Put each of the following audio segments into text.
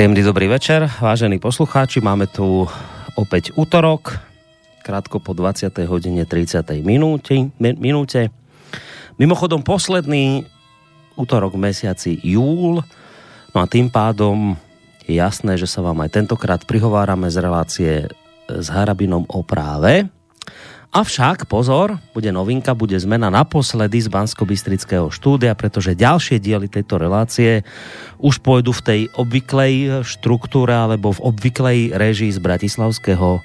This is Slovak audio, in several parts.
Príjemný dobrý večer, vážení poslucháči. Máme tu opäť útorok, krátko po 20. hodine 30. minúte. minúte. Mimochodom posledný útorok v mesiaci júl, no a tým pádom je jasné, že sa vám aj tentokrát prihovárame z relácie s Harabinom o práve. Avšak, pozor, bude novinka, bude zmena naposledy z bansko štúdia, pretože ďalšie diely tejto relácie už pôjdu v tej obvyklej štruktúre alebo v obvyklej režii z bratislavského e,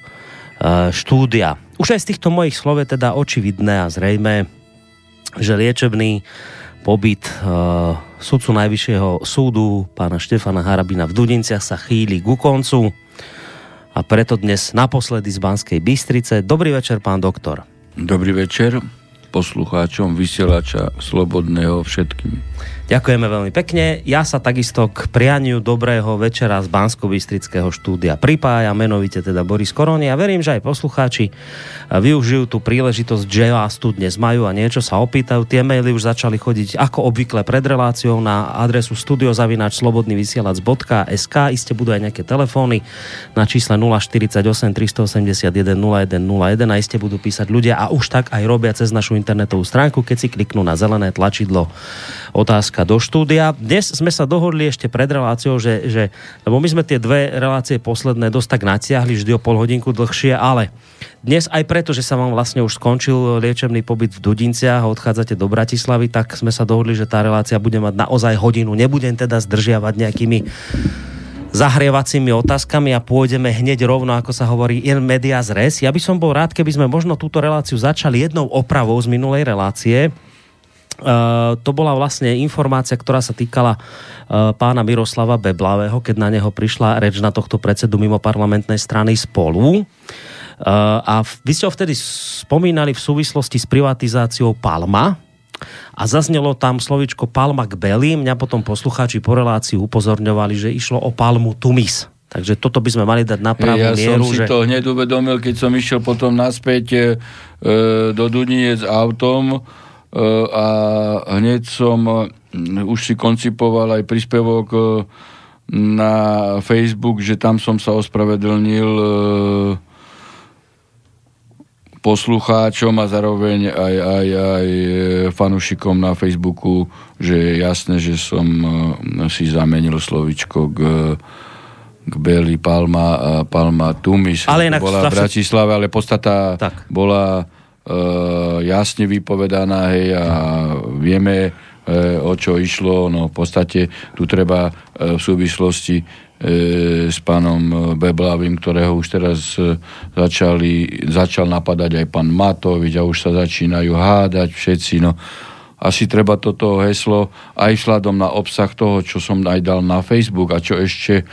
štúdia. Už aj z týchto mojich slov je teda očividné a zrejme, že liečebný pobyt uh, sudcu Najvyššieho súdu pána Štefana Harabina v Dudinciach sa chýli ku koncu a preto dnes naposledy z Banskej Bystrice. Dobrý večer, pán doktor. Dobrý večer poslucháčom vysielača Slobodného všetkým. Ďakujeme veľmi pekne. Ja sa takisto k prianiu dobrého večera z bansko štúdia pripája, menovite teda Boris Koroni a verím, že aj poslucháči využijú tú príležitosť, že vás tu dnes majú a niečo sa opýtajú. Tie maily už začali chodiť ako obvykle pred reláciou na adresu studiozavinačslobodnyvysielac.sk Iste budú aj nejaké telefóny na čísle 048 381 0101 a iste budú písať ľudia a už tak aj robia cez našu internetovú stránku, keď si kliknú na zelené tlačidlo otázka do štúdia. Dnes sme sa dohodli ešte pred reláciou, že, že lebo my sme tie dve relácie posledné dosť tak natiahli, vždy o pol hodinku dlhšie, ale dnes aj preto, že sa vám vlastne už skončil liečebný pobyt v Dudinciach a odchádzate do Bratislavy, tak sme sa dohodli, že tá relácia bude mať naozaj hodinu. Nebudem teda zdržiavať nejakými zahrievacími otázkami a pôjdeme hneď rovno, ako sa hovorí, in media res. Ja by som bol rád, keby sme možno túto reláciu začali jednou opravou z minulej relácie. Uh, to bola vlastne informácia, ktorá sa týkala uh, pána Miroslava Beblavého, keď na neho prišla reč na tohto predsedu mimo parlamentnej strany spolu. Uh, a vy ste ho vtedy spomínali v súvislosti s privatizáciou Palma a zaznelo tam slovičko Palma k Beli. Mňa potom poslucháči po relácii upozorňovali, že išlo o Palmu Tumis. Takže toto by sme mali dať na pravú ja mieru. Ja som si že... to hneď uvedomil, keď som išiel potom naspäť e, do Duniec autom, a hneď som e, už si koncipoval aj príspevok e, na Facebook, že tam som sa ospravedlnil poslucháčom a zároveň aj, aj, aj fanušikom na Facebooku, že je jasné, že som si zamenil slovičko k, k Beli Palma, Palma Tumis. Ale inak bola v Bratislave, ale podstata tak. bola jasne vypovedaná, hej, a vieme, eh, o čo išlo, no v podstate tu treba eh, v súvislosti s pánom Beblavým, ktorého už teraz začali, začal napadať aj pán Matovič a už sa začínajú hádať všetci, no. Asi treba toto heslo aj vzhľadom na obsah toho, čo som aj dal na Facebook a čo ešte e,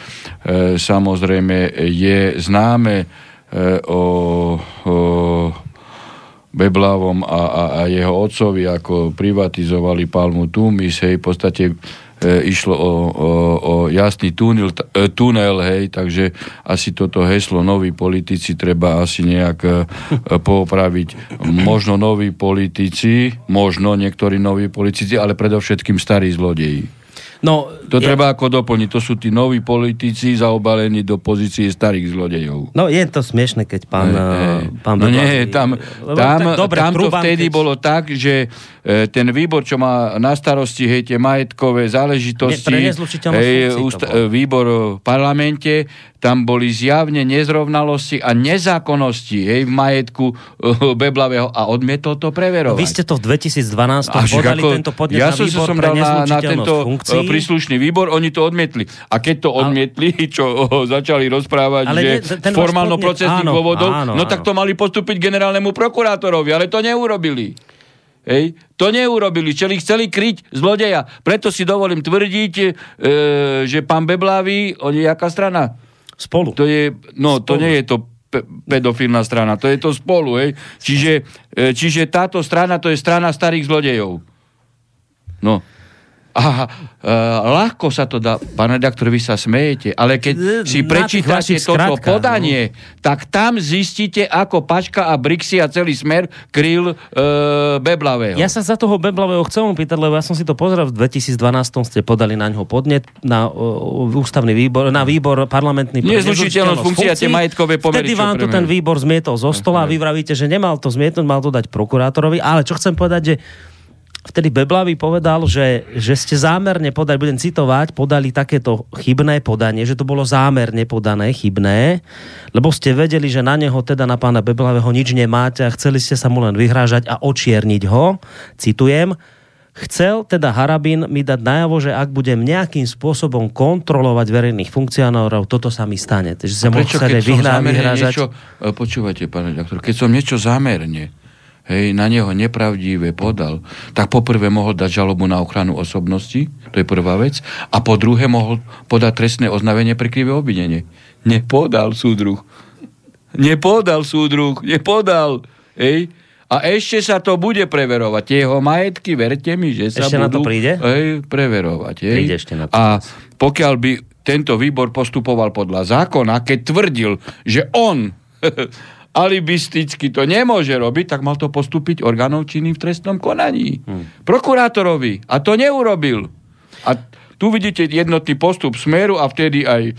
samozrejme je známe o, o Beblavom a, a, a jeho otcovi, ako privatizovali Palmu Tumis, hej, v podstate e, išlo o, o, o jasný tunel, e, tunel, hej, takže asi toto heslo noví politici treba asi nejak e, poopraviť. Možno noví politici, možno niektorí noví politici, ale predovšetkým starí zlodeji. No, to je... treba ako doplniť. To sú tí noví politici zaobalení do pozície starých zlodejov. No je to smiešne, keď pán... E, e, pán no nie, tam, tam, dobre, tam to vtedy keď... bolo tak, že e, ten výbor, čo má na starosti hej, tie majetkové záležitosti, hej, úst, výbor v parlamente, tam boli zjavne nezrovnalosti a nezákonnosti hej, v majetku uh, Beblavého a odmietol to preverovať. Vy ste to v 2012 Až podali ako, tento podnet ja na výbor som pre na, na tento uh, funkcií. príslušný výbor, oni to odmietli. A keď to odmietli, čo uh, začali rozprávať, ale že nie, formálno-procesných dôvodov, áno, no áno. tak to mali postúpiť generálnemu prokurátorovi, ale to neurobili. Hej. To neurobili, čeli chceli kryť zlodeja. Preto si dovolím tvrdiť, e, že pán Beblavý, on je jaká strana? Spolu. To je, no, spolu. to nie je to pedofilná strana, to je to spolu, hej. Čiže, e, čiže táto strana, to je strana starých zlodejov. No. A uh, ľahko sa to dá, pán redaktor, vy sa smejete, ale keď si prečítate toto podanie, no. tak tam zistíte, ako Pačka a Brixi a celý smer kryl uh, Beblavého. Ja sa za toho Beblavého chcem pýtať, lebo ja som si to pozrel, v 2012 ste podali na ňo podnet, na uh, ústavný výbor, na výbor parlamentný. Nezlučiteľnosť funkcia, tie majetkové pomery. Vtedy vám to ten výbor zmietol zo stola a vy vravíte, že nemal to zmietnúť, mal to dať prokurátorovi, ale čo chcem povedať, že vtedy Beblavý povedal, že, že ste zámerne podali, budem citovať, podali takéto chybné podanie, že to bolo zámerne podané, chybné, lebo ste vedeli, že na neho, teda na pána Beblavého nič nemáte a chceli ste sa mu len vyhrážať a očierniť ho. Citujem, chcel teda Harabin mi dať najavo, že ak budem nejakým spôsobom kontrolovať verejných funkcionárov, toto sa mi stane. Takže sa prečo, keď som vyhrážať... niečo, e, počúvate, pán redaktor, keď som niečo zámerne hej, na neho nepravdivé podal, tak poprvé mohol dať žalobu na ochranu osobnosti, to je prvá vec, a po druhé mohol podať trestné oznavenie pre krivé obvinenie. Nepodal súdruh. Nepodal súdruh, nepodal. Hej. A ešte sa to bude preverovať. Tie jeho majetky, verte mi, že sa ešte budú na to príde? Hej, preverovať. Hej. Príde ešte na to. A pokiaľ by tento výbor postupoval podľa zákona, keď tvrdil, že on alibisticky to nemôže robiť, tak mal to postúpiť orgánov činným v trestnom konaní. Hmm. Prokurátorovi. A to neurobil. A tu vidíte jednotný postup Smeru a vtedy aj e,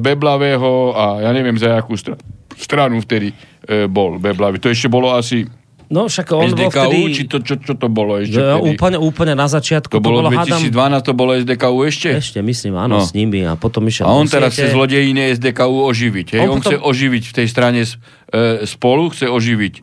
Beblavého a ja neviem za akú str- stranu vtedy e, bol Beblavý. To ešte bolo asi No však on SDKU, bol vtedy... či to, čo, čo to bolo ešte ja, úplne, úplne na začiatku. To, to bolo 2012, hádam... to bolo SDKU ešte? Ešte, myslím, áno, no. s nimi a potom išiel... A on teraz chce zlodejine SDKU oživiť. Hej? On, on potom... chce oživiť v tej strane e, spolu, chce oživiť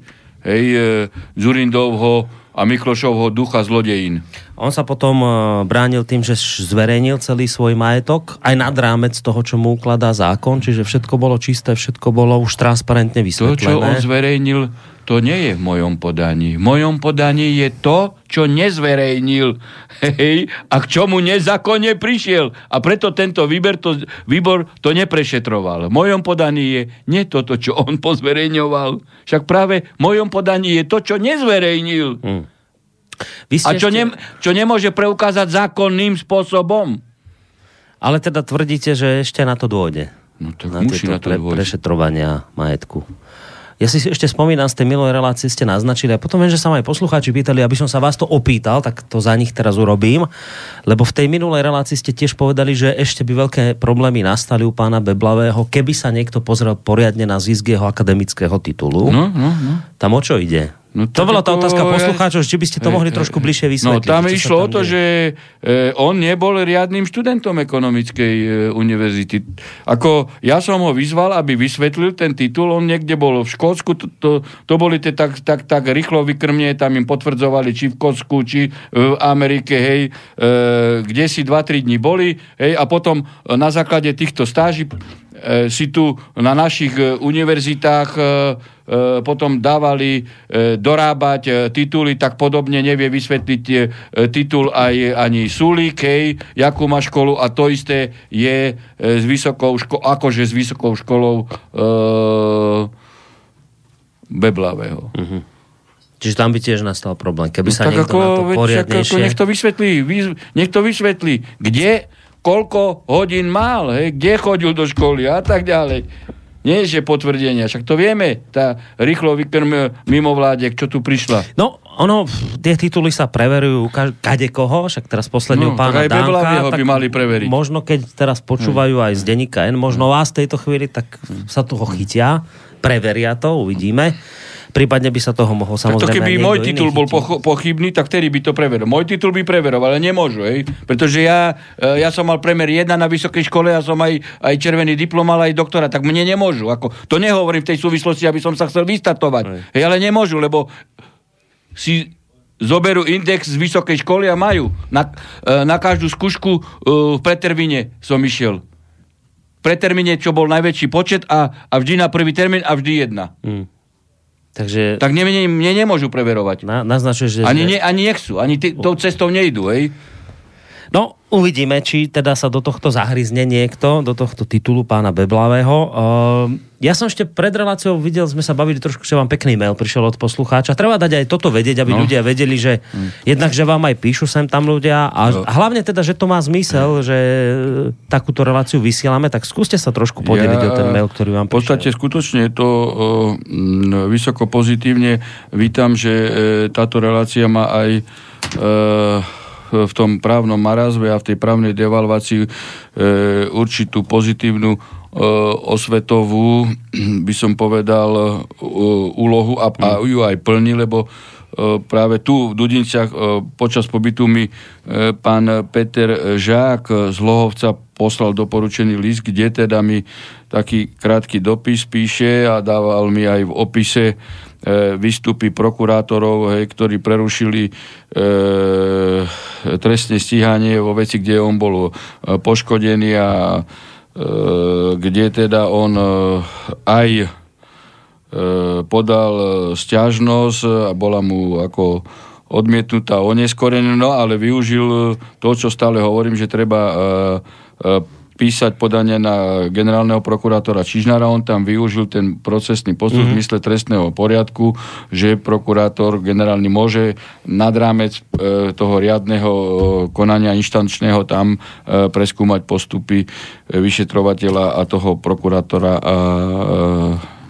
hej, e, Zurindovho a Miklošovho ducha zlodejín. On sa potom e, bránil tým, že zverejnil celý svoj majetok, aj nad rámec toho, čo mu ukladá zákon, čiže všetko bolo čisté, všetko bolo už transparentne vysvetlené. To, čo on zverejnil, to nie je v mojom podaní. V mojom podaní je to, čo nezverejnil hej, a k čomu nezákonne prišiel. A preto tento výber to, výbor to neprešetroval. V mojom podaní je nie toto, čo on pozverejňoval. Však práve v mojom podaní je to, čo nezverejnil. Hmm. Vy a čo, ešte... ne, čo nemôže preukázať zákonným spôsobom. Ale teda tvrdíte, že ešte na to dôjde. No tak na musí na to pre, prešetrovania majetku. Ja si ešte spomínam, z tej minulej relácie ste naznačili a potom viem, že sa ma aj poslucháči pýtali, aby som sa vás to opýtal, tak to za nich teraz urobím, lebo v tej minulej relácii ste tiež povedali, že ešte by veľké problémy nastali u pána Beblavého, keby sa niekto pozrel poriadne na zisk jeho akademického titulu. No, no, no. Tam o čo ide? No, to bola tá otázka poslucháčov, či by ste to mohli trošku bližšie vysvetliť. No tam išlo o to, deje. že e, on nebol riadnym študentom ekonomickej e, univerzity. Ako ja som ho vyzval, aby vysvetlil ten titul, on niekde bol v Škótsku, to, to, to boli tie tak, tak, tak rýchlo vykrmne, tam im potvrdzovali, či v Kocku, či v Amerike, hej, e, kde si 2-3 dní boli, hej, a potom na základe týchto stáží e, si tu na našich e, univerzitách e, E, potom dávali e, dorábať e, tituly, tak podobne nevie vysvetliť titul aj ani Sulík, hej, jakú má školu a to isté je s vysokou školou, akože s vysokou školou e, Beblavého. Uh-huh. Čiže tam by tiež nastal problém, keby no, sa niekto ako, na to poriadnejšie... Ako, nech to vysvetlí, nech to vysvetlí, kde, koľko hodín mal, hej, kde chodil do školy a tak ďalej. Nie, že potvrdenia, však to vieme, tá rýchlo vykrm mimo vládek, čo tu prišla. No, ono, tie tituly sa preverujú kade koho, však teraz posledného no, pána tak aj Dánka, tak by mali preveriť. Možno keď teraz počúvajú aj z denníka N, možno vás v tejto chvíli, tak sa toho chytia, preveria to, uvidíme. Prípadne by sa toho mohol samozrejme... Tak to keby môj titul bol pocho- pochybný, tak vtedy by to preveril. Môj titul by preveril, ale nemôžu, hej? Pretože ja, e, ja som mal premer 1 na vysokej škole, ja som aj, aj červený diplom, ale aj doktora, tak mne nemôžu. Ako, to nehovorím v tej súvislosti, aby som sa chcel vystatovať. Hej. hej ale nemôžu, lebo si zoberú index z vysokej školy a majú. Na, e, na každú skúšku e, v pretermine som išiel. V pretermine, čo bol najväčší počet a, a vždy na prvý termín a vždy jedna. Hmm. Takže... Tak mne, mne, nemôžu preverovať. Na, naznačuje, že... Ani, ne, ani nechcú, ani ty, tou cestou nejdú, hej? No, uvidíme, či teda sa do tohto zahryzne niekto, do tohto titulu pána Beblavého. Uh, ja som ešte pred reláciou videl, sme sa bavili trošku, že vám pekný mail prišiel od poslucháča. Treba dať aj toto vedieť, aby no. ľudia vedeli, že mm. jednak, že vám aj píšu sem tam ľudia a no. hlavne teda, že to má zmysel, mm. že takúto reláciu vysielame, tak skúste sa trošku podeliť ja, o ten mail, ktorý vám prišiel. V podstate skutočne je to uh, vysoko pozitívne. Vítam, že uh, táto relácia má aj uh, v tom právnom marazve a v tej právnej devalvácii e, určitú pozitívnu e, osvetovú, by som povedal, e, úlohu a, a ju aj plní, lebo e, práve tu v Dudiniciach e, počas pobytu mi e, pán Peter Žák z Lohovca poslal doporučený list, kde teda mi taký krátky dopis píše a dával mi aj v opise výstupy prokurátorov, hej, ktorí prerušili e, trestné stíhanie vo veci, kde on bol e, poškodený a e, kde teda on e, aj e, podal stiažnosť a bola mu ako odmietnutá oneskorená, no ale využil to, čo stále hovorím, že treba e, e, písať podanie na generálneho prokurátora Čižnára. On tam využil ten procesný postup mm-hmm. v mhm. mysle trestného poriadku, že prokurátor generálny môže nad rámec e, toho riadneho e, konania inštančného tam e, preskúmať postupy e, vyšetrovateľa a toho prokurátora a, e,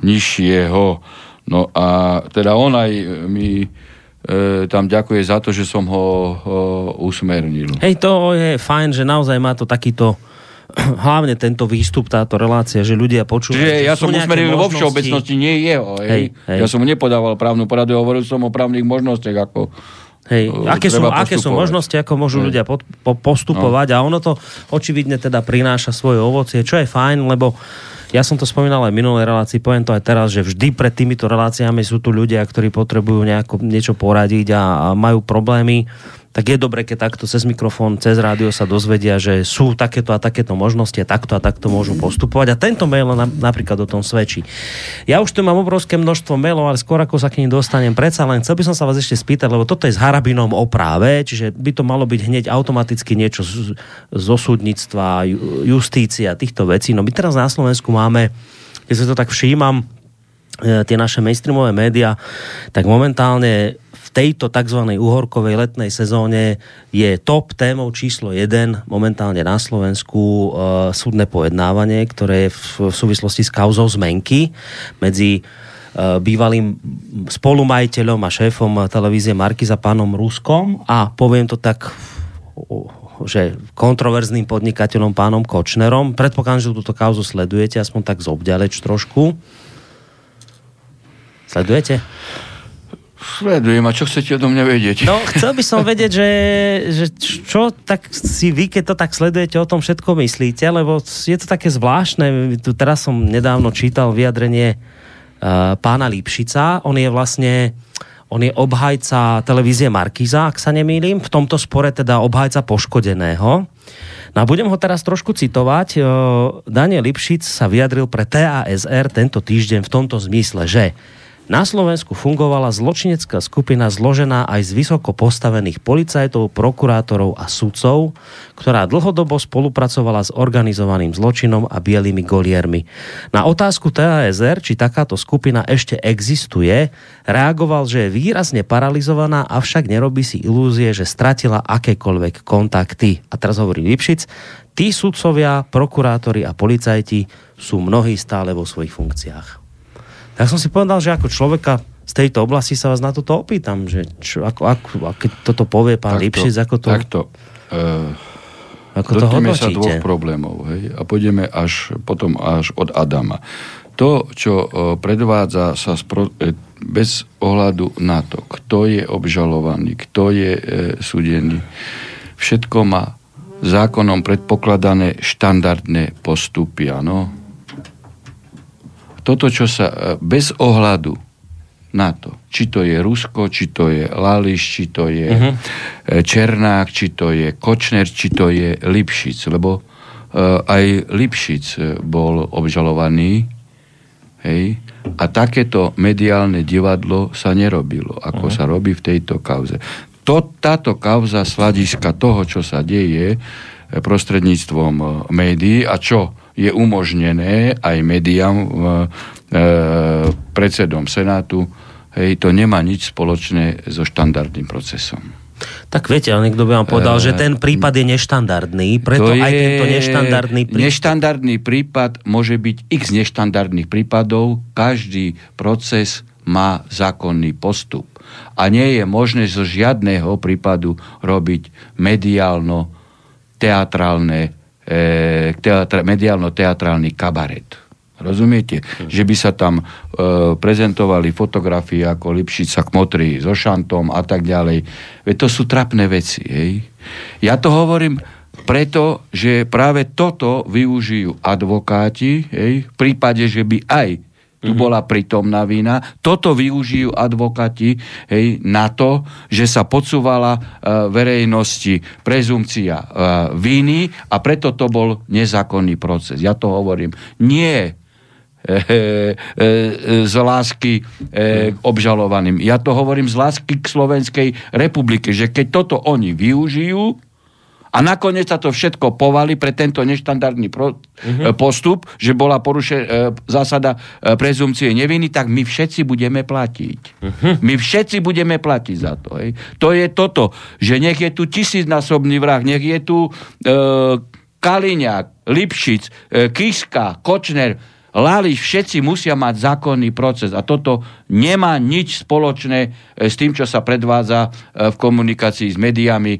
nižšieho. No a teda on aj mi e, tam ďakuje za to, že som ho e, usmernil. Hej, to je fajn, že naozaj má to takýto hlavne tento výstup, táto relácia, že ľudia počúvajú. Čiže ja som usmeril vo všeobecnosti, nie jeho. Hej. Hej, Ja som mu nepodával právnu poradu, hovoril som o právnych možnostiach, ako Hej, uh, aké, sú, aké sú možnosti, ako môžu Hej. ľudia po, po, postupovať no. a ono to očividne teda prináša svoje ovocie, čo je fajn, lebo ja som to spomínal aj v minulej relácii, poviem to aj teraz, že vždy pred týmito reláciami sú tu ľudia, ktorí potrebujú nejako, niečo poradiť a, a majú problémy tak je dobre, keď takto cez mikrofón, cez rádio sa dozvedia, že sú takéto a takéto možnosti a takto a takto môžu postupovať. A tento mail na, napríklad o tom svedčí. Ja už tu mám obrovské množstvo mailov, ale skôr ako sa k ním dostanem, predsa len chcel by som sa vás ešte spýtať, lebo toto je s harabinom o práve, čiže by to malo byť hneď automaticky niečo z, zo súdnictva, justícia, týchto vecí. No my teraz na Slovensku máme, keď sa to tak všímam, tie naše mainstreamové médiá, tak momentálne tejto tzv. uhorkovej letnej sezóne je top témou číslo 1 momentálne na Slovensku e, súdne pojednávanie, ktoré je v, v súvislosti s kauzou zmenky medzi e, bývalým spolumajiteľom a šéfom televízie Markiza pánom Ruskom a poviem to tak že kontroverzným podnikateľom pánom Kočnerom. Predpokladám, že túto kauzu sledujete, aspoň tak zobďaleč trošku. Sledujete? Sledujem, a čo chcete odo mňa vedieť? No, chcel by som vedieť, že, že čo tak si vy, keď to tak sledujete, o tom všetko myslíte, lebo je to také zvláštne. Tu teraz som nedávno čítal vyjadrenie uh, pána Lipšica. On je vlastne on je obhajca televízie Markiza, ak sa nemýlim. V tomto spore teda obhajca poškodeného. No a budem ho teraz trošku citovať. Daniel Lipšic sa vyjadril pre TASR tento týždeň v tomto zmysle, že na Slovensku fungovala zločinecká skupina zložená aj z vysoko postavených policajtov, prokurátorov a sudcov, ktorá dlhodobo spolupracovala s organizovaným zločinom a bielými goliermi. Na otázku TASR, či takáto skupina ešte existuje, reagoval, že je výrazne paralizovaná, avšak nerobí si ilúzie, že stratila akékoľvek kontakty. A teraz hovorí Lipšic, tí sudcovia, prokurátori a policajti sú mnohí stále vo svojich funkciách. Tak som si povedal, že ako človeka z tejto oblasti sa vás na toto opýtam, že čo, ako, ako, ako toto povie pán Lipšic, ako to... Takto. Uh, ako to hodnotíte? sa dvoch problémov hej, a pôjdeme až potom až od Adama. To, čo uh, predvádza sa spro, e, bez ohľadu na to, kto je obžalovaný, kto je e, súdený, všetko má zákonom predpokladané štandardné postupy, áno toto, čo sa e, bez ohľadu na to, či to je Rusko, či to je Lališ, či to je uh-huh. Černák, či to je Kočner, či to je Lipšic, lebo uh, aj Lipšic bol obžalovaný, hej, a takéto mediálne divadlo sa nerobilo, ako uh-huh. sa robí v tejto kauze. to, táto kauza sladiska toho, čo sa deje prostredníctvom médií a čo je umožnené aj médiám e, predsedom Senátu, hej, to nemá nič spoločné so štandardným procesom. Tak viete, ale niekto by vám povedal, uh, že ten prípad je neštandardný, preto aj je, tento neštandardný prípad... Neštandardný prípad môže byť x neštandardných prípadov, každý proces má zákonný postup. A nie je možné zo žiadného prípadu robiť mediálno teatrálne, e, teatra, mediálno-teatrálny kabaret. Rozumiete? Hmm. Že by sa tam e, prezentovali fotografie ako Lipšica Kmotry so šantom a tak ďalej. Veď to sú trapné veci. Hej? Ja to hovorím preto, že práve toto využijú advokáti, hej? v prípade, že by aj tu hmm. bola pritomná vína. Toto využijú advokati hej, na to, že sa podsúvala e, verejnosti prezumcia e, víny a preto to bol nezákonný proces. Ja to hovorím. Nie z lásky k obžalovaným. Ja to hovorím z lásky k Slovenskej republike, že keď toto oni využijú, a nakoniec sa to všetko povali pre tento neštandardný pro, uh-huh. postup, že bola porušená zásada prezumcie neviny, tak my všetci budeme platiť. Uh-huh. My všetci budeme platiť za to. Hej. To je toto, že nech je tu tisícnásobný vrah, nech je tu e, Kaliňák, Lipšic, e, Kiska, Kočner, Lališ, všetci musia mať zákonný proces a toto nemá nič spoločné e, s tým, čo sa predvádza e, v komunikácii s médiami e,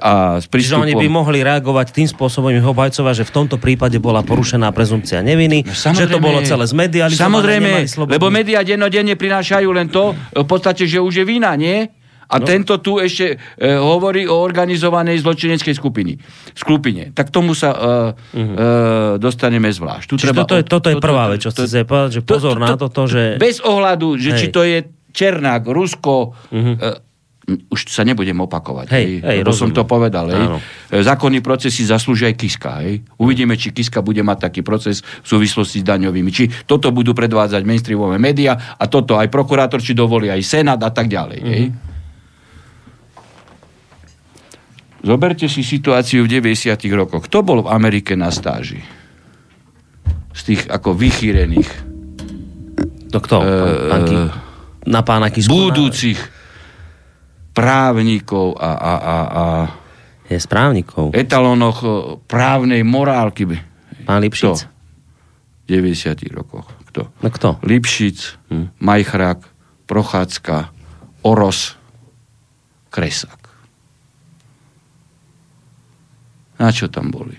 a s prístupom. Čiže oni by mohli reagovať tým spôsobom ich obhajcovať, že v tomto prípade bola porušená prezumcia neviny, no, že to bolo celé zmedializované. Samozrejme, lebo médiá dennodenne prinášajú len to, v podstate, že už je vina, nie? A no. tento tu ešte e, hovorí o organizovanej zločineckej skupiny. Skupine. Tak tomu sa e, uh-huh. e, dostaneme zvlášť. Tu treba toto, je, toto je prvá vec, čo chcete povedať, že pozor to, to, na toto, že... Bez ohľadu, že Hej. či to je Černák, Rusko, uh-huh. e, už sa nebudem opakovať. Hej, hej, hej som to povedal. Hej. E, zákonný proces si zaslúži aj Kiska. Hej. Uvidíme, či Kiska bude mať taký proces v súvislosti s daňovými. Či toto budú predvádzať mainstreamové médiá a toto aj prokurátor, či dovolí aj Senát a tak ďalej. Uh-huh. Hej. Zoberte si situáciu v 90. rokoch. Kto bol v Amerike na stáži? Z tých ako vychýrených. To kto? Uh, na pána Kisku? Budúcich právnikov a, a, a, a je správnikov. Etalonoch právnej morálky. Pán Lipšic? Kto? V 90. rokoch. Kto? No kto? Lipšic, hm. Majchrák, Prochádzka, Oros, Kresak. Na čo tam boli?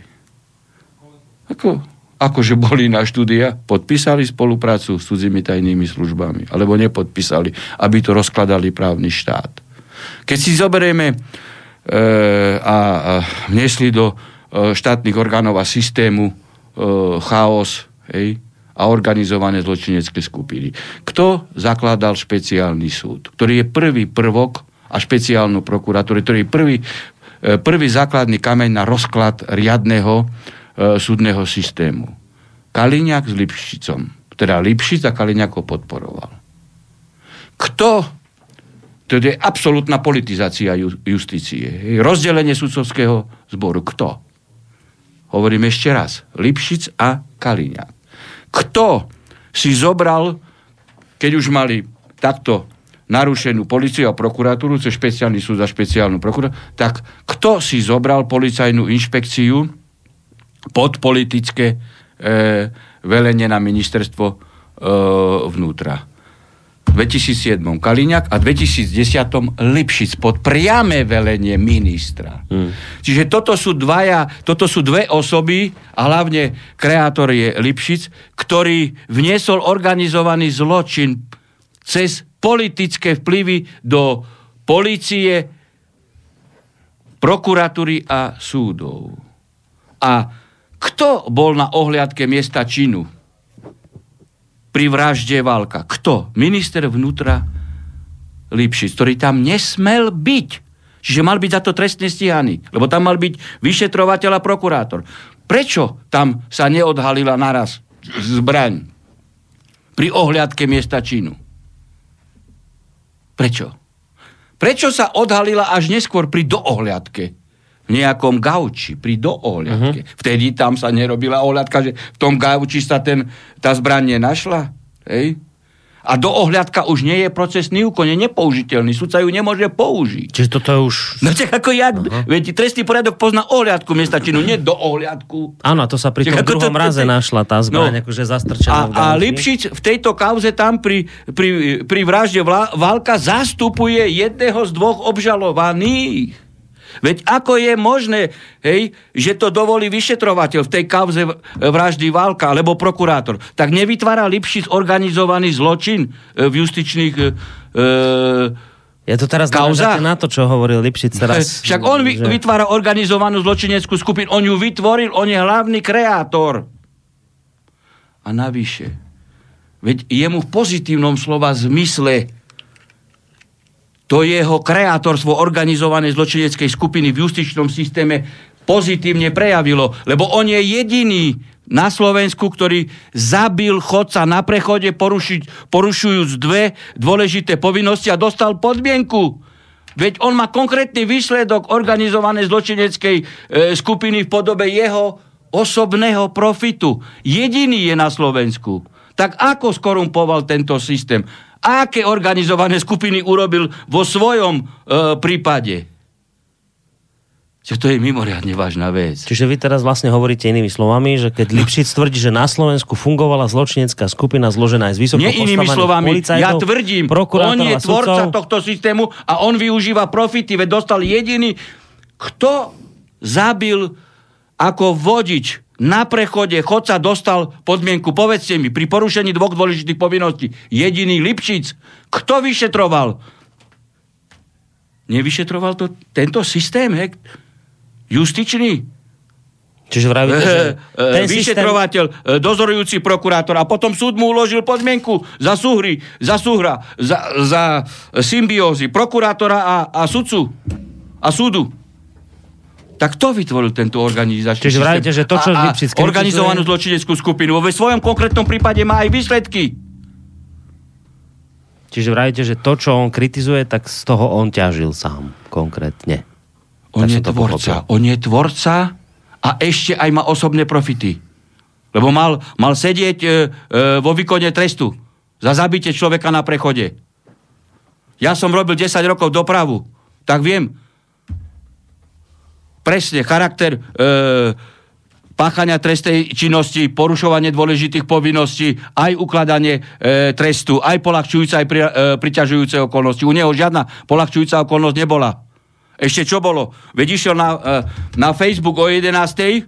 Ako, akože boli na štúdia, podpísali spoluprácu s cudzími tajnými službami, alebo nepodpísali, aby to rozkladali právny štát. Keď si zoberieme e, a, a vnesli do e, štátnych orgánov a systému e, chaos hej, a organizované zločinecké skupiny. Kto zakladal špeciálny súd, ktorý je prvý prvok a špeciálnu prokuratúru, ktorý je prvý prvý základný kameň na rozklad riadného e, súdneho systému. Kaliňák s Lipšicom. Teda Lipšic a Kaliňák ho podporoval. Kto to je absolútna politizácia justície. Rozdelenie sudcovského zboru. Kto? Hovorím ešte raz. Lipšic a Kaliňák. Kto si zobral, keď už mali takto narušenú policiu a prokuratúru, cez špeciálny súd a špeciálnu prokuratúru, tak kto si zobral policajnú inšpekciu pod politické e, velenie na ministerstvo e, vnútra? V 2007 Kaliňák a 2010 Lipšic pod priame velenie ministra. Hmm. Čiže toto sú, dvaja, toto sú dve osoby a hlavne kreátor je Lipšic, ktorý vniesol organizovaný zločin cez politické vplyvy do policie, prokuratúry a súdov. A kto bol na ohliadke miesta činu pri vražde Valka? Kto? Minister vnútra Lipšic, ktorý tam nesmel byť. Čiže mal byť za to trestne stíhaný, lebo tam mal byť vyšetrovateľ a prokurátor. Prečo tam sa neodhalila naraz zbraň pri ohliadke miesta činu? Prečo? Prečo sa odhalila až neskôr pri doohľadke? v nejakom gauči, pri doohľadke. Uh-huh. Vtedy tam sa nerobila ohľadka, že v tom gauči sa ten, tá zbraň nenašla. Hej? A do ohľadka už nie je procesný úkon, je nepoužiteľný. Sudca ju nemôže použiť. Čiže toto je už... No tak ako jak? Uh-huh. Veď trestný poriadok pozná ohľadku miesta činu, nie do ohľadku. Áno, to sa pri tom druhom to, raze to, našla tá zbraň, no, akože zastrčená. A, a Lipšic v tejto kauze tam pri, pri, pri vražde Válka zastupuje jedného z dvoch obžalovaných. Veď ako je možné, hej, že to dovolí vyšetrovateľ v tej kauze vraždy Válka, alebo prokurátor, tak nevytvára lepší organizovaný zločin e, v justičných e, ja to teraz kauzách. na to, čo hovoril Lipšic teraz. Však on že... vytvára organizovanú zločineckú skupinu, on ju vytvoril, on je hlavný kreátor. A navyše, veď jemu v pozitívnom slova zmysle to jeho kreatorstvo organizovanej zločineckej skupiny v justičnom systéme pozitívne prejavilo, lebo on je jediný na Slovensku, ktorý zabil chodca na prechode, porušiť, porušujúc dve dôležité povinnosti a dostal podmienku. Veď on má konkrétny výsledok organizovanej zločineckej e, skupiny v podobe jeho osobného profitu. Jediný je na Slovensku. Tak ako skorumpoval tento systém? Aké organizované skupiny urobil vo svojom e, prípade. Čiže to je mimoriadne vážna vec. Čiže vy teraz vlastne hovoríte inými slovami, že keď Lipšic tvrdí, že na Slovensku fungovala zločinecká skupina zložená aj z vysoko Nie inými slovami, ja tvrdím, on je tvorca tohto systému a on využíva profity, veď dostal jediný, kto zabil ako vodič na prechode chodca dostal podmienku, povedzte mi, pri porušení dvoch dôležitých povinností, jediný Lipšic, kto vyšetroval? Nevyšetroval to tento systém, he? justičný? Čiže vravíte, e, ten vyšetrovateľ, systém... dozorujúci prokurátor a potom súd mu uložil podmienku za súhry, za súhra, za, za symbiózy prokurátora a, a sudcu a súdu. Tak kto vytvoril tento organizačný Čiže vrajte, že to, čo a, a organizovanú zločineckú skupinu, vo svojom konkrétnom prípade má aj výsledky. Čiže vrajte, že to, čo on kritizuje, tak z toho on ťažil sám konkrétne. On tak je tvorca. Pochopil. On je tvorca a ešte aj má osobné profity. Lebo mal, mal sedieť e, e, vo výkone trestu za zabitie človeka na prechode. Ja som robil 10 rokov dopravu, tak viem, presne charakter e, páchania trestnej činnosti, porušovanie dôležitých povinností, aj ukladanie e, trestu, aj polahčujúce, aj pri, e, priťažujúce okolnosti. U neho žiadna polahčujúca okolnosť nebola. Ešte čo bolo? Veď išiel na, e, na Facebook o 11.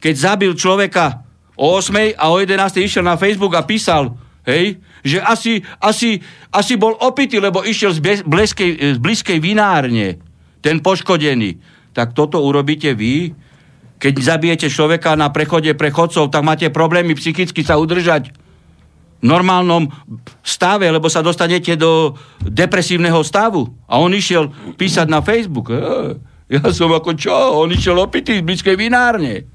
keď zabil človeka o 8. a o 11. išiel na Facebook a písal, hej, že asi, asi, asi bol opitý, lebo išiel z, bleskej, z blízkej vinárne, ten poškodený tak toto urobíte vy. Keď zabijete človeka na prechode prechodcov, tak máte problémy psychicky sa udržať v normálnom stave, lebo sa dostanete do depresívneho stavu. A on išiel písať na Facebook. E, ja som ako čo? On išiel opitý z blízkej vinárne.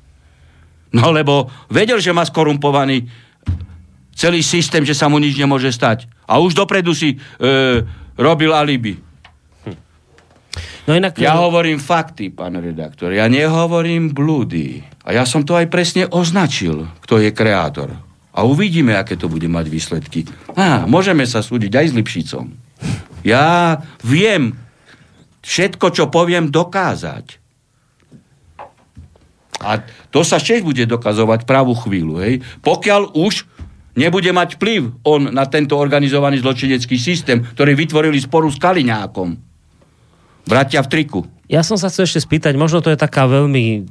No lebo vedel, že má skorumpovaný celý systém, že sa mu nič nemôže stať. A už dopredu si e, robil alibi. No inak... Ja hovorím fakty, pán redaktor. Ja nehovorím blúdy. A ja som to aj presne označil, kto je kreátor. A uvidíme, aké to bude mať výsledky. Á, môžeme sa súdiť aj s Lipšicom. Ja viem všetko, čo poviem, dokázať. A to sa tiež bude dokazovať pravú chvíľu. Hej? Pokiaľ už nebude mať vplyv on na tento organizovaný zločinecký systém, ktorý vytvorili sporu s Kaliňákom. Bratia v triku. Ja som sa chcel ešte spýtať, možno to je taká veľmi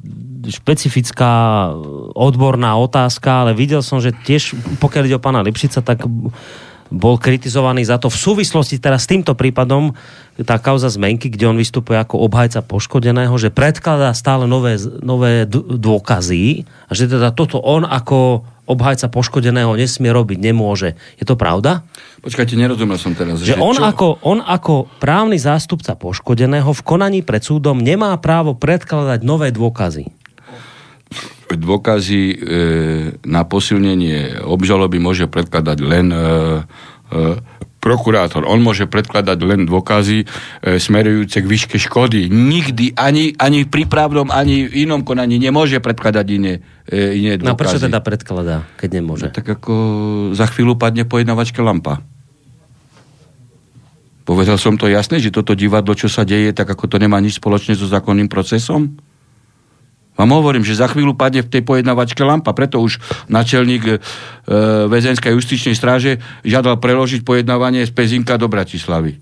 špecifická odborná otázka, ale videl som, že tiež, pokiaľ ide o pána Lipšica, tak bol kritizovaný za to v súvislosti teraz s týmto prípadom, tá kauza zmenky, kde on vystupuje ako obhajca poškodeného, že predkladá stále nové, nové dôkazy a že teda toto on ako obhajca poškodeného nesmie robiť, nemôže. Je to pravda? Počkajte, nerozumel som teraz. Že, že on, ako, on ako právny zástupca poškodeného v konaní pred súdom nemá právo predkladať nové dôkazy. Dôkazy e, na posilnenie obžaloby môže predkladať len e, e, prokurátor. On môže predkladať len dôkazy e, smerujúce k výške škody. Nikdy, ani, ani pri právnom, ani v inom konaní nemôže predkladať iné, e, iné dôkazy. No prečo teda predkladá, keď nemôže? No, tak ako za chvíľu padne pojednavačka lampa. Povedal som to jasne, že toto divadlo, čo sa deje, tak ako to nemá nič spoločné so zákonným procesom? Vám hovorím, že za chvíľu padne v tej pojednávačke lampa, preto už načelník e, väzenskej justičnej stráže žiadal preložiť pojednávanie z Pezinka do Bratislavy.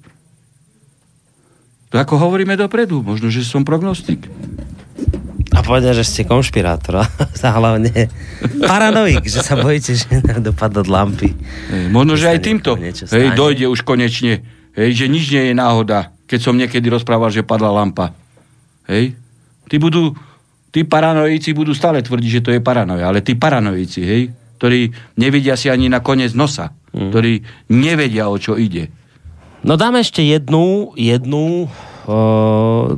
To ako hovoríme dopredu, možno, že som prognostik. A povedia, že ste konšpirátor, a hlavne paranoik, že sa bojíte, že dopadnú lampy. Hej, možno, že aj týmto hej, dojde už konečne, hej, že nič nie je náhoda, keď som niekedy rozprával, že padla lampa. Hej? Tí budú tí paranoici budú stále tvrdiť, že to je paranoja, ale tí paranoici, hej, ktorí nevidia si ani na koniec nosa, mm. ktorí nevedia, o čo ide. No dáme ešte jednu, jednu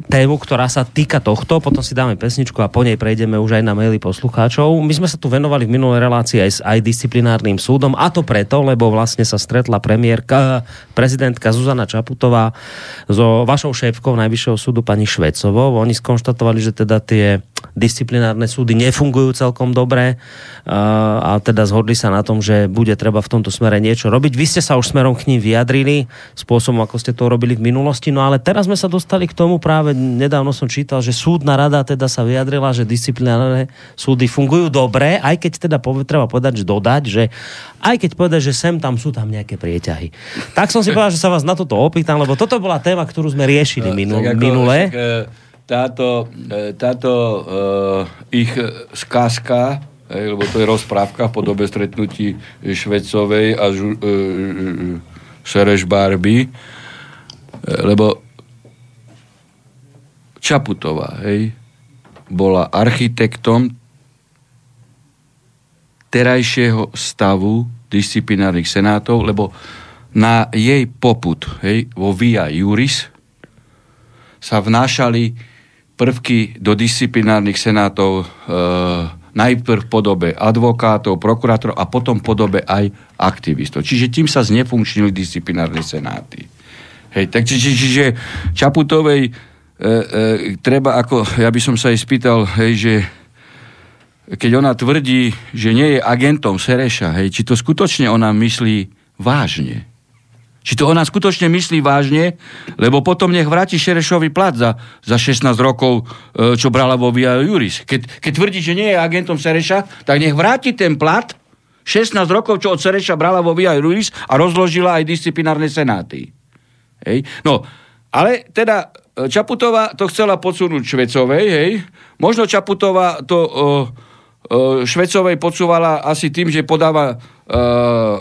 tému, ktorá sa týka tohto, potom si dáme pesničku a po nej prejdeme už aj na maily poslucháčov. My sme sa tu venovali v minulej relácii aj s aj disciplinárnym súdom a to preto, lebo vlastne sa stretla premiérka, prezidentka Zuzana Čaputová so vašou šéfkou Najvyššieho súdu pani Švecovou. Oni skonštatovali, že teda tie disciplinárne súdy nefungujú celkom dobre a teda zhodli sa na tom, že bude treba v tomto smere niečo robiť. Vy ste sa už smerom k ním vyjadrili spôsobom, ako ste to robili v minulosti, no ale teraz sme sa dostali k tomu práve, nedávno som čítal, že súdna rada teda sa vyjadrila, že disciplinárne súdy fungujú dobre, aj keď teda treba povedať, že dodať, že aj keď povedať, že sem tam sú tam nejaké prieťahy. Tak som si povedal, že sa vás na toto opýtam, lebo toto bola téma, ktorú sme riešili minul, ako, minule. Však, e, táto, e, táto uh, ich skázka, lebo to je rozprávka v podobe stretnutí Švecovej a žu, uh, Šereš Barby, lebo Čaputová, hej, bola architektom terajšieho stavu disciplinárnych senátov, lebo na jej poput, hej, vo Via Juris sa vnášali prvky do disciplinárnych senátov e, najprv v podobe advokátov, prokurátorov a potom v podobe aj aktivistov. Čiže tým sa znefunkčnili disciplinárne senáty. Hej, tak čiže, čiže Čaputovej e, e, treba ako, ja by som sa jej spýtal, hej, že keď ona tvrdí, že nie je agentom Sereša, hej, či to skutočne ona myslí vážne. Či to ona skutočne myslí vážne, lebo potom nech vráti Šerešovi plat za, za 16 rokov, e, čo brala vo Via Juris. Keď, keď tvrdí, že nie je agentom Sereša, tak nech vráti ten plat 16 rokov, čo od Sereša brala vo Via Juris a rozložila aj disciplinárne senáty. Hej. No, ale teda e, Čaputová to chcela podsunúť Švecovej, hej. Možno Čaputová to uh, uh, Švecovej podsúvala asi tým, že podáva uh,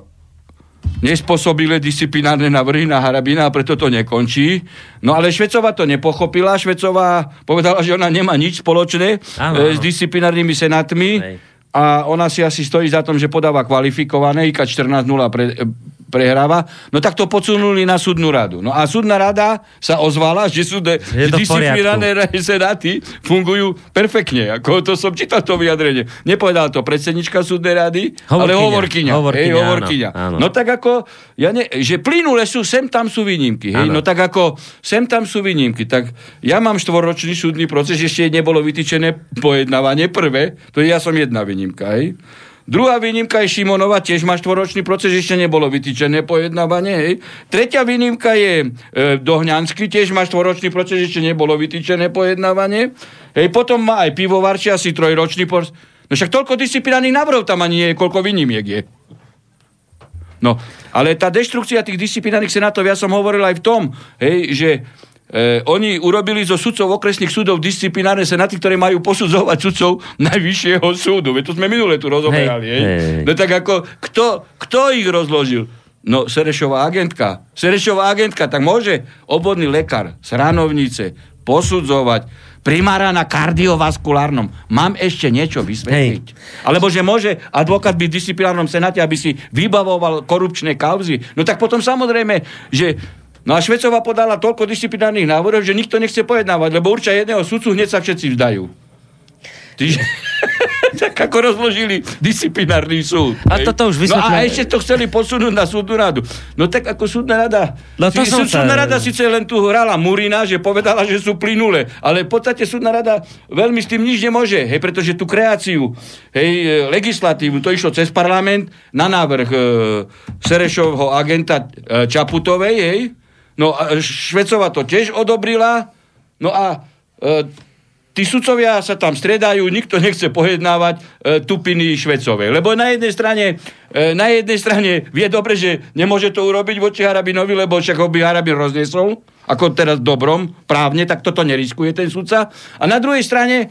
nespôsobile disciplinárne návrhy na Harabina a preto to nekončí. No ale Švecová to nepochopila. Švecová povedala, že ona nemá nič spoločné ano, e, s disciplinárnymi senátmi. Hej. A ona si asi stojí za tom, že podáva kvalifikované, IK 14.0 pre, prehráva, no tak to podsunuli na súdnu radu. No a súdna rada sa ozvala, že, sú de, že disciplinárne senáty fungujú perfektne. Ako to som čítal to vyjadrenie. Nepovedal to predsednička súdnej rady, hovorkyňa, ale hovorkyňa. Hovorkyňa, hej, hovorkyňa. Áno, áno. No tak ako, ja ne, že plynule sú, sem tam sú výnimky. Hej? No tak ako, sem tam sú výnimky. Tak ja mám štvoročný súdny proces, ešte nebolo vytýčené pojednávanie prvé, to ja som jedna výnimka. Hej? Druhá výnimka je Šimonova, tiež má štvoročný proces, ešte nebolo vytýčené pojednávanie. Hej. Tretia výnimka je e, Dohňansky, tiež má štvoročný proces, ešte nebolo vytýčené pojednávanie. Hej, potom má aj pivovarči, asi trojročný proces. No však toľko disciplinárnych návrhov tam ani nie je, koľko výnimiek je. No, ale tá deštrukcia tých disciplinárnych senátov, ja som hovoril aj v tom, hej, že E, oni urobili zo sudcov okresných súdov disciplinárne senáty, ktoré majú posudzovať sudcov najvyššieho súdu. Veď to sme minule tu rozoberali. Hej, hej. No tak ako, kto, kto ich rozložil? No, Serešová agentka. Serešová agentka, tak môže obvodný lekár z Ranovnice posudzovať primára na kardiovaskulárnom. Mám ešte niečo vysvetliť? Hej. Alebo že môže advokát byť v disciplinárnom senáte, aby si vybavoval korupčné kauzy? No tak potom samozrejme, že No a Švecová podala toľko disciplinárnych návrhov, že nikto nechce pojednávať, lebo určite jedného sudcu hneď sa všetci vzdajú. Tyže... tak ako rozložili disciplinárny súd. A toto už vysvetľa... No a ešte to chceli posunúť na súdnu radu. No tak ako súdna rada... No to som súdna sa... rada síce len tu hrala Murina, že povedala, že sú plynulé, ale v podstate súdna rada veľmi s tým nič nemôže, hej, pretože tú kreáciu, hej, legislatívu, to išlo cez parlament na návrh e, Serešovho agenta e, Čaputovej, hej, no a Švecova to tiež odobrila, no a e, tí sudcovia sa tam stredajú, nikto nechce pojednávať e, tupiny Švecovej. Lebo na jednej strane e, na jednej strane vie dobre, že nemôže to urobiť voči Harabinovi, lebo však ho by Harabin roznesol, ako teraz dobrom, právne, tak toto neriskuje ten sudca. A na druhej strane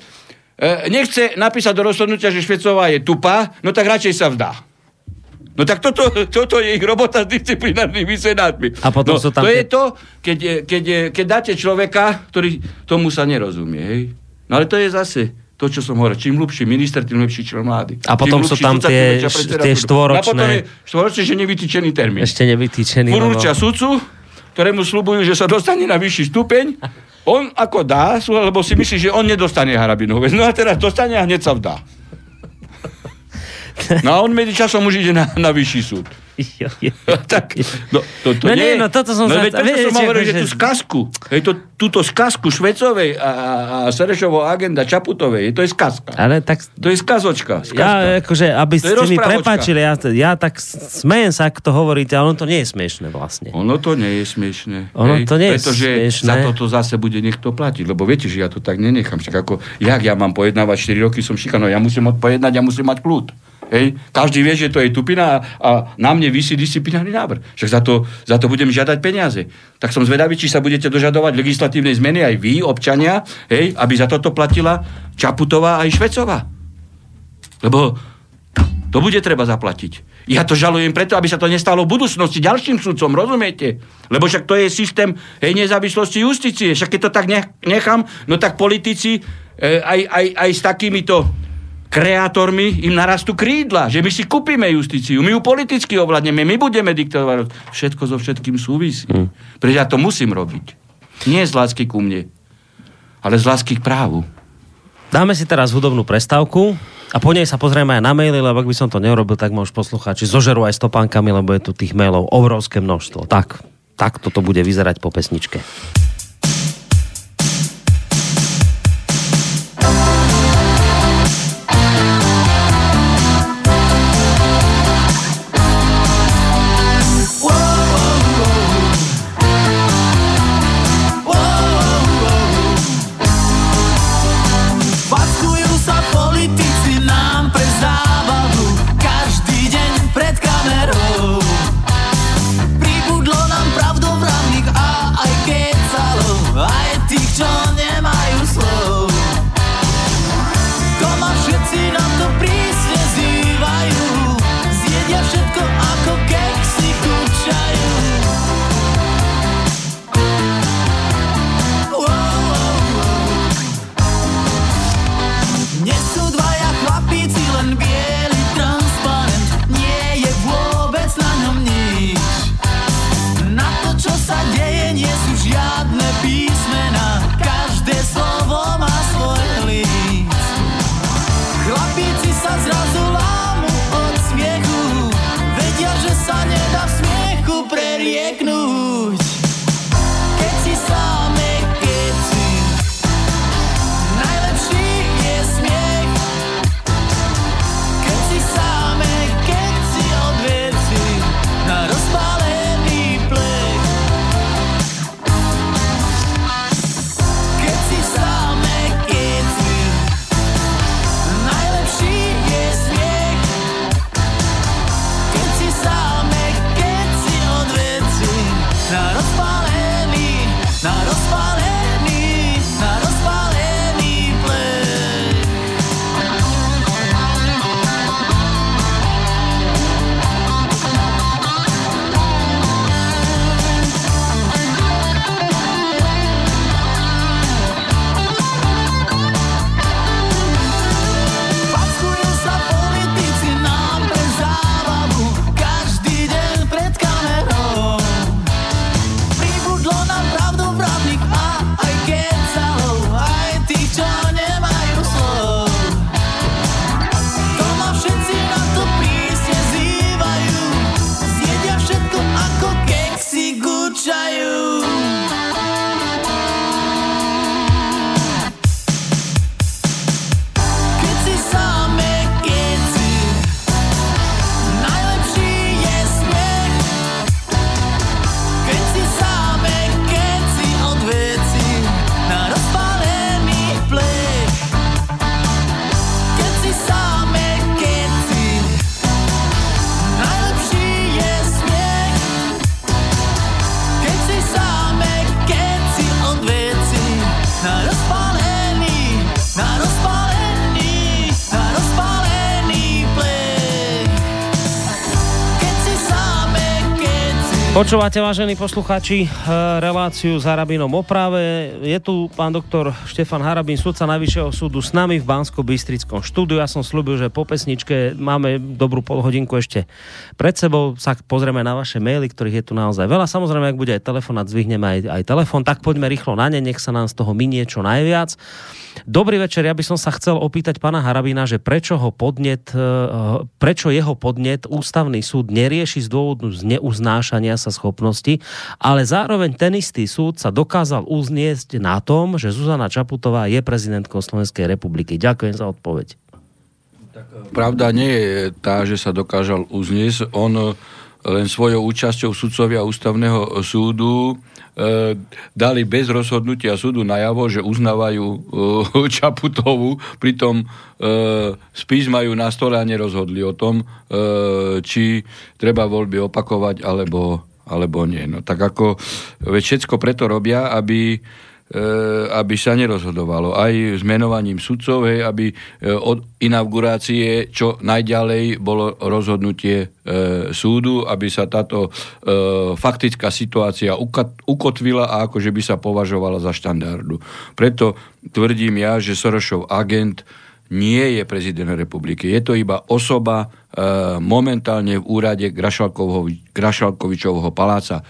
e, nechce napísať do rozhodnutia, že Švecová je tupá, no tak radšej sa vzdá. No tak toto, toto je ich robota s disciplinárnymi senátmi. A potom no, sú tam to je to, keď, keď, keď dáte človeka, ktorý tomu sa nerozumie. Hej? No ale to je zase to, čo som hovoril. Čím hlubší minister, tým lepší člen vlády. A potom sú tam tie, tie štvoročné... A potom je štvoročné, že nevytýčený termín. Ešte nevytýčený. Furúčia lebo... sudcu, ktorému slúbujú, že sa dostane na vyšší stupeň, on ako dá, lebo si myslí, že on nedostane harabinu. No a teraz dostane a hneď sa vdá. No a on medzi časom už ide na, na vyšší súd. tak, no, to, to no nie, nie, no toto som no, veď som hovoril, že tú skazku, hej, to, túto skazku Švecovej a, a Serešovou agenda Čaputovej, to je skazka. Ale tak... To je skazočka. Skazka. Ja, akože, aby ste mi prepáčili, ja, ja tak smejem sa, ako to hovoríte, ale ono to nie je smiešne vlastne. Ono to nie je smiešne. Ono hej, to nie je pretože smiešne. za toto zase bude niekto platiť, lebo viete, že ja to tak nenechám. Však ako, jak ja mám pojednávať 4 roky, som šikano, ja musím odpojednať, ja musím mať kľud. Hej? Každý vie, že to je tupina a na mne vysí disciplinárny návrh. Však za to, za to budem žiadať peniaze. Tak som zvedavý, či sa budete dožadovať legislatívnej zmeny aj vy, občania, hej, aby za toto platila Čaputová aj Švecová. Lebo to bude treba zaplatiť. Ja to žalujem preto, aby sa to nestalo v budúcnosti ďalším sudcom, rozumiete? Lebo však to je systém hej, nezávislosti justície. Však keď to tak nechám, no tak politici e, aj, aj, aj s takýmito kreatormi im narastú krídla, že my si kúpime justíciu, my ju politicky ovládneme, my budeme diktovať. Všetko so všetkým súvisí. Mm. Pretože ja to musím robiť. Nie z lásky ku mne, ale z lásky k právu. Dáme si teraz hudobnú prestávku a po nej sa pozrieme aj na maily, lebo ak by som to neurobil, tak môž poslucháči zožerú aj stopánkami, lebo je tu tých mailov obrovské množstvo. Tak, tak toto bude vyzerať po pesničke. Počúvate, vážení poslucháči, eh, reláciu s Harabínom o práve. Je tu pán doktor Štefan Harabín, sudca Najvyššieho súdu s nami v bansko bystrickom štúdiu. Ja som slúbil, že po pesničke máme dobrú polhodinku ešte pred sebou. Sa pozrieme na vaše maily, ktorých je tu naozaj veľa. Samozrejme, ak bude aj telefonát, zvihneme aj, aj telefon, tak poďme rýchlo na ne, nech sa nám z toho minie čo najviac. Dobrý večer, ja by som sa chcel opýtať pána Harabina, že prečo ho podnet, eh, prečo jeho podnet ústavný súd nerieši z dôvodu neuznášania sa schopnosti, ale zároveň ten istý súd sa dokázal uzniesť na tom, že Zuzana Čaputová je prezidentkou Slovenskej republiky. Ďakujem za odpoveď. Pravda nie je tá, že sa dokážal uzniesť. On len svojou účasťou sudcovia ústavného súdu E, dali bez rozhodnutia súdu najavo, že uznávajú e, Čaputovu, pritom e, spis majú na stole a nerozhodli o tom, či treba voľby opakovať alebo, alebo nie. No tak ako veď všetko preto robia, aby E, aby sa nerozhodovalo. Aj s menovaním sudcov, hej, aby e, od inaugurácie čo najďalej bolo rozhodnutie e, súdu, aby sa táto faktická situácia ukotvila a akože by sa považovala za štandardu. Preto tvrdím ja, že Sorošov agent nie je prezident republiky. Je to iba osoba e, momentálne v úrade Grašalkovičovho paláca.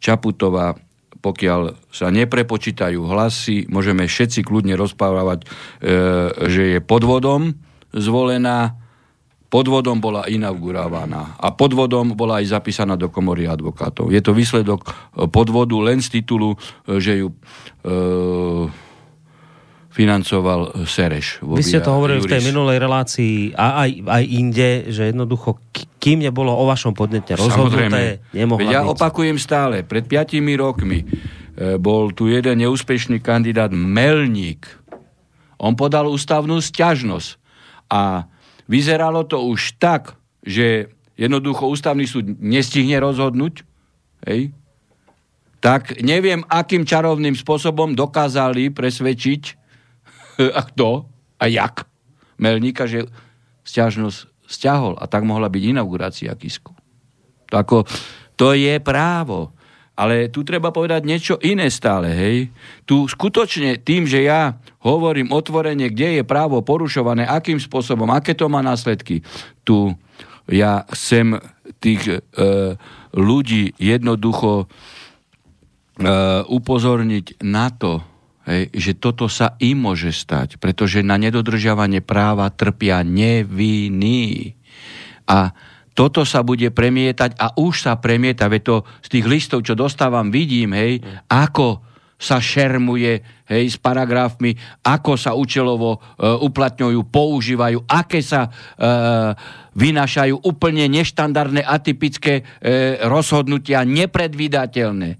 Čaputová pokiaľ sa neprepočítajú hlasy, môžeme všetci kľudne rozprávať, e, že je podvodom zvolená, podvodom bola inaugurovaná a podvodom bola aj zapísaná do komory advokátov. Je to výsledok podvodu len z titulu, e, že ju e, financoval Sereš. Vy ste to hovorili Juris. v tej minulej relácii a aj, aj inde, že jednoducho, kým nebolo o vašom podnete rozhodnuté, nemohla Ja byť. opakujem stále, pred piatimi rokmi e, bol tu jeden neúspešný kandidát Melník. On podal ústavnú sťažnosť a vyzeralo to už tak, že jednoducho ústavný súd nestihne rozhodnúť, hej, tak neviem, akým čarovným spôsobom dokázali presvedčiť a kto a jak Melníka, že stiažnosť stiahol a tak mohla byť inaugurácia Kisku. To, ako, to je právo. Ale tu treba povedať niečo iné stále, hej. Tu skutočne tým, že ja hovorím otvorene, kde je právo porušované, akým spôsobom, aké to má následky, tu ja chcem tých e, ľudí jednoducho e, upozorniť na to, hej, že toto sa im môže stať, pretože na nedodržiavanie práva trpia nevinní. A toto sa bude premietať a už sa premieta, veď to z tých listov, čo dostávam, vidím, hej, ako sa šermuje hej, s paragrafmi, ako sa účelovo e, uplatňujú, používajú, aké sa e, vynašajú úplne neštandardné, atypické e, rozhodnutia, nepredvídateľné.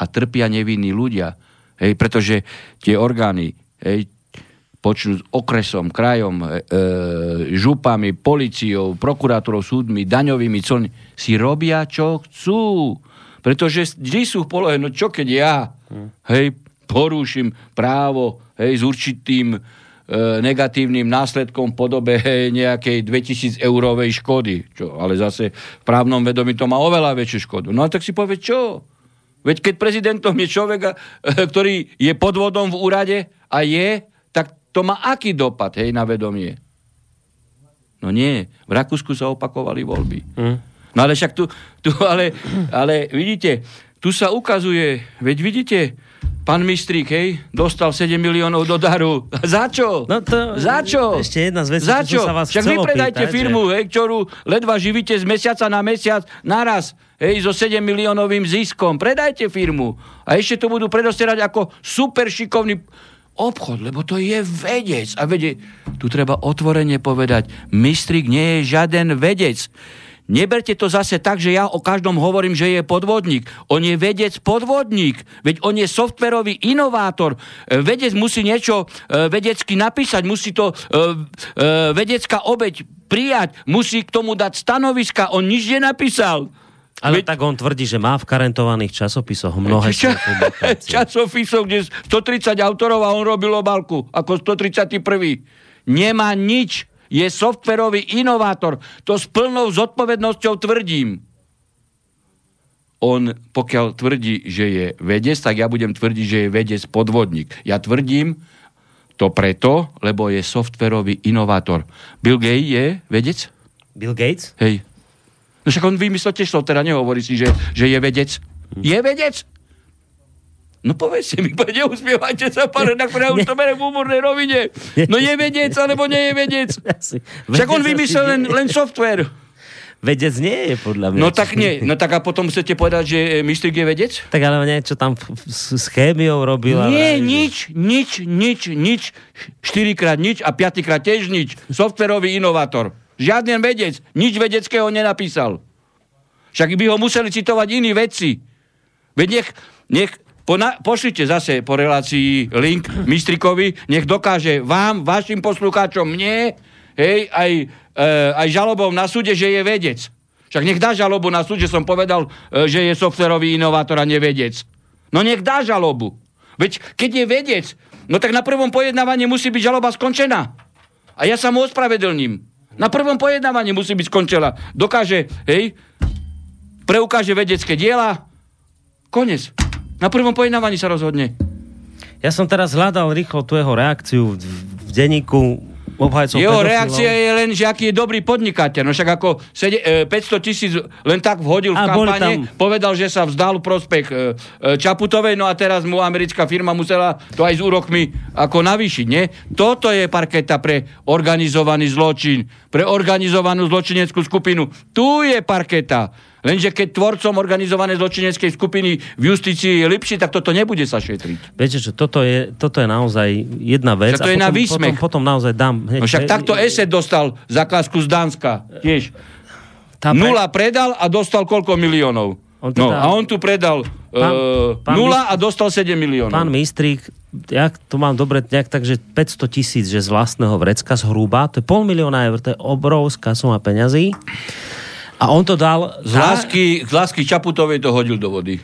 A trpia nevinní ľudia. Hej, pretože tie orgány, hej, počnú okresom, krajom, e, e, župami, policiou, prokurátorov, súdmi, daňovými colmi, si robia, čo chcú. Pretože vždy sú v polohe, no čo keď ja, hej, porúšim právo, hej, s určitým e, negatívnym následkom v podobe hej, nejakej 2000 eurovej škody. Čo, ale zase v právnom vedomí to má oveľa väčšiu škodu. No a tak si povie, čo? Veď keď prezidentom je človek, eh, ktorý je podvodom v úrade a je, tak to má aký dopad hej, na vedomie? No nie, v Rakúsku sa opakovali voľby. Mm. No ale však tu, tu ale, ale vidíte, tu sa ukazuje, veď vidíte, Pán Mistrík, hej, dostal 7 miliónov do daru. Za čo? No to, Za čo? Ešte jedna z vecí, Za čo? čo sa vás Však vy predajte pýtať, firmu, že... hej, ktorú ledva živíte z mesiaca na mesiac naraz, hej, so 7 miliónovým ziskom. Predajte firmu. A ešte to budú predostierať ako super šikovný obchod, lebo to je vedec. A vede, tu treba otvorene povedať, Mistrík nie je žiaden vedec. Neberte to zase tak, že ja o každom hovorím, že je podvodník. On je vedec podvodník. Veď on je softverový inovátor. E, vedec musí niečo e, vedecky napísať, musí to e, vedecká obeď prijať, musí k tomu dať stanoviska. On nič nenapísal. Ale Veď... tak on tvrdí, že má v karentovaných časopisoch mnohé Ča... časopisov, kde 130 autorov a on robil obálku ako 131. Nemá nič je softverový inovátor. To s plnou zodpovednosťou tvrdím. on pokiaľ tvrdí, že je vedec, tak ja budem tvrdiť, že je vedec podvodník. Ja tvrdím to preto, lebo je softverový inovátor. Bill Gates je vedec? Bill Gates? Hej. No však on vymyslel tiež teda nehovorí si, že, že je vedec. Hm. Je vedec? No povedzte mi, neusmievajte sa, pán redaktor, ja už to berem v úmornej rovine. No je vedec, alebo nie je vedec. Však on vymyslel len, len software. Vedec nie je, podľa mňa. No tak nie. No tak a potom chcete povedať, že Mistrik je vedec? Tak ale niečo tam s chémiou robil. Nie, nič, nič, nič, nič. Štyrikrát nič a piatýkrát tiež nič. Softverový inovátor. Žiaden vedec. Nič vedeckého nenapísal. Však by ho museli citovať iní vedci. Veď nech, nech po pošlite zase po relácii link Mistrikovi, nech dokáže vám, vašim poslucháčom, mne, hej, aj, e, aj žalobou na súde, že je vedec. Však nech dá žalobu na súde, že som povedal, e, že je softverový inovátor a nevedec. No nech dá žalobu. Veď keď je vedec, no tak na prvom pojednávaní musí byť žaloba skončená. A ja sa mu ospravedlním. Na prvom pojednávaní musí byť skončená. Dokáže, hej, preukáže vedecké diela, konec. Na prvom pojednávaní sa rozhodne. Ja som teraz hľadal rýchlo tu jeho reakciu v, v denníku obhajcov Jeho pedofilov. reakcia je len, že aký je dobrý podnikateľ. No však ako sede, e, 500 tisíc len tak vhodil v kampane, tam... povedal, že sa vzdal prospech e, e, Čaputovej, no a teraz mu americká firma musela to aj s úrokmi ako navýšiť, nie? Toto je parketa pre organizovaný zločin, pre organizovanú zločineckú skupinu. Tu je parketa. Lenže keď tvorcom organizovanej zločineckej skupiny v justícii je lepší, tak toto nebude sa šetriť. Viete čo, toto je, toto je naozaj jedna vec. Že to a je potom, na výsmech. Potom, potom naozaj dám. Hneď, no však takto ESET dostal zákazku z Dánska. Tiež. Tá pre... Nula predal a dostal koľko miliónov? On teda... No, a on tu predal pán, uh, pán nula a dostal 7 miliónov. Pán Mistrík, ja to mám dobre nejak tak, že 500 tisíc, že z vlastného vrecka zhruba, to je pol milióna eur, to je obrovská suma peňazí. A on to dal... Z lásky, z lásky Čaputovej to hodil do vody.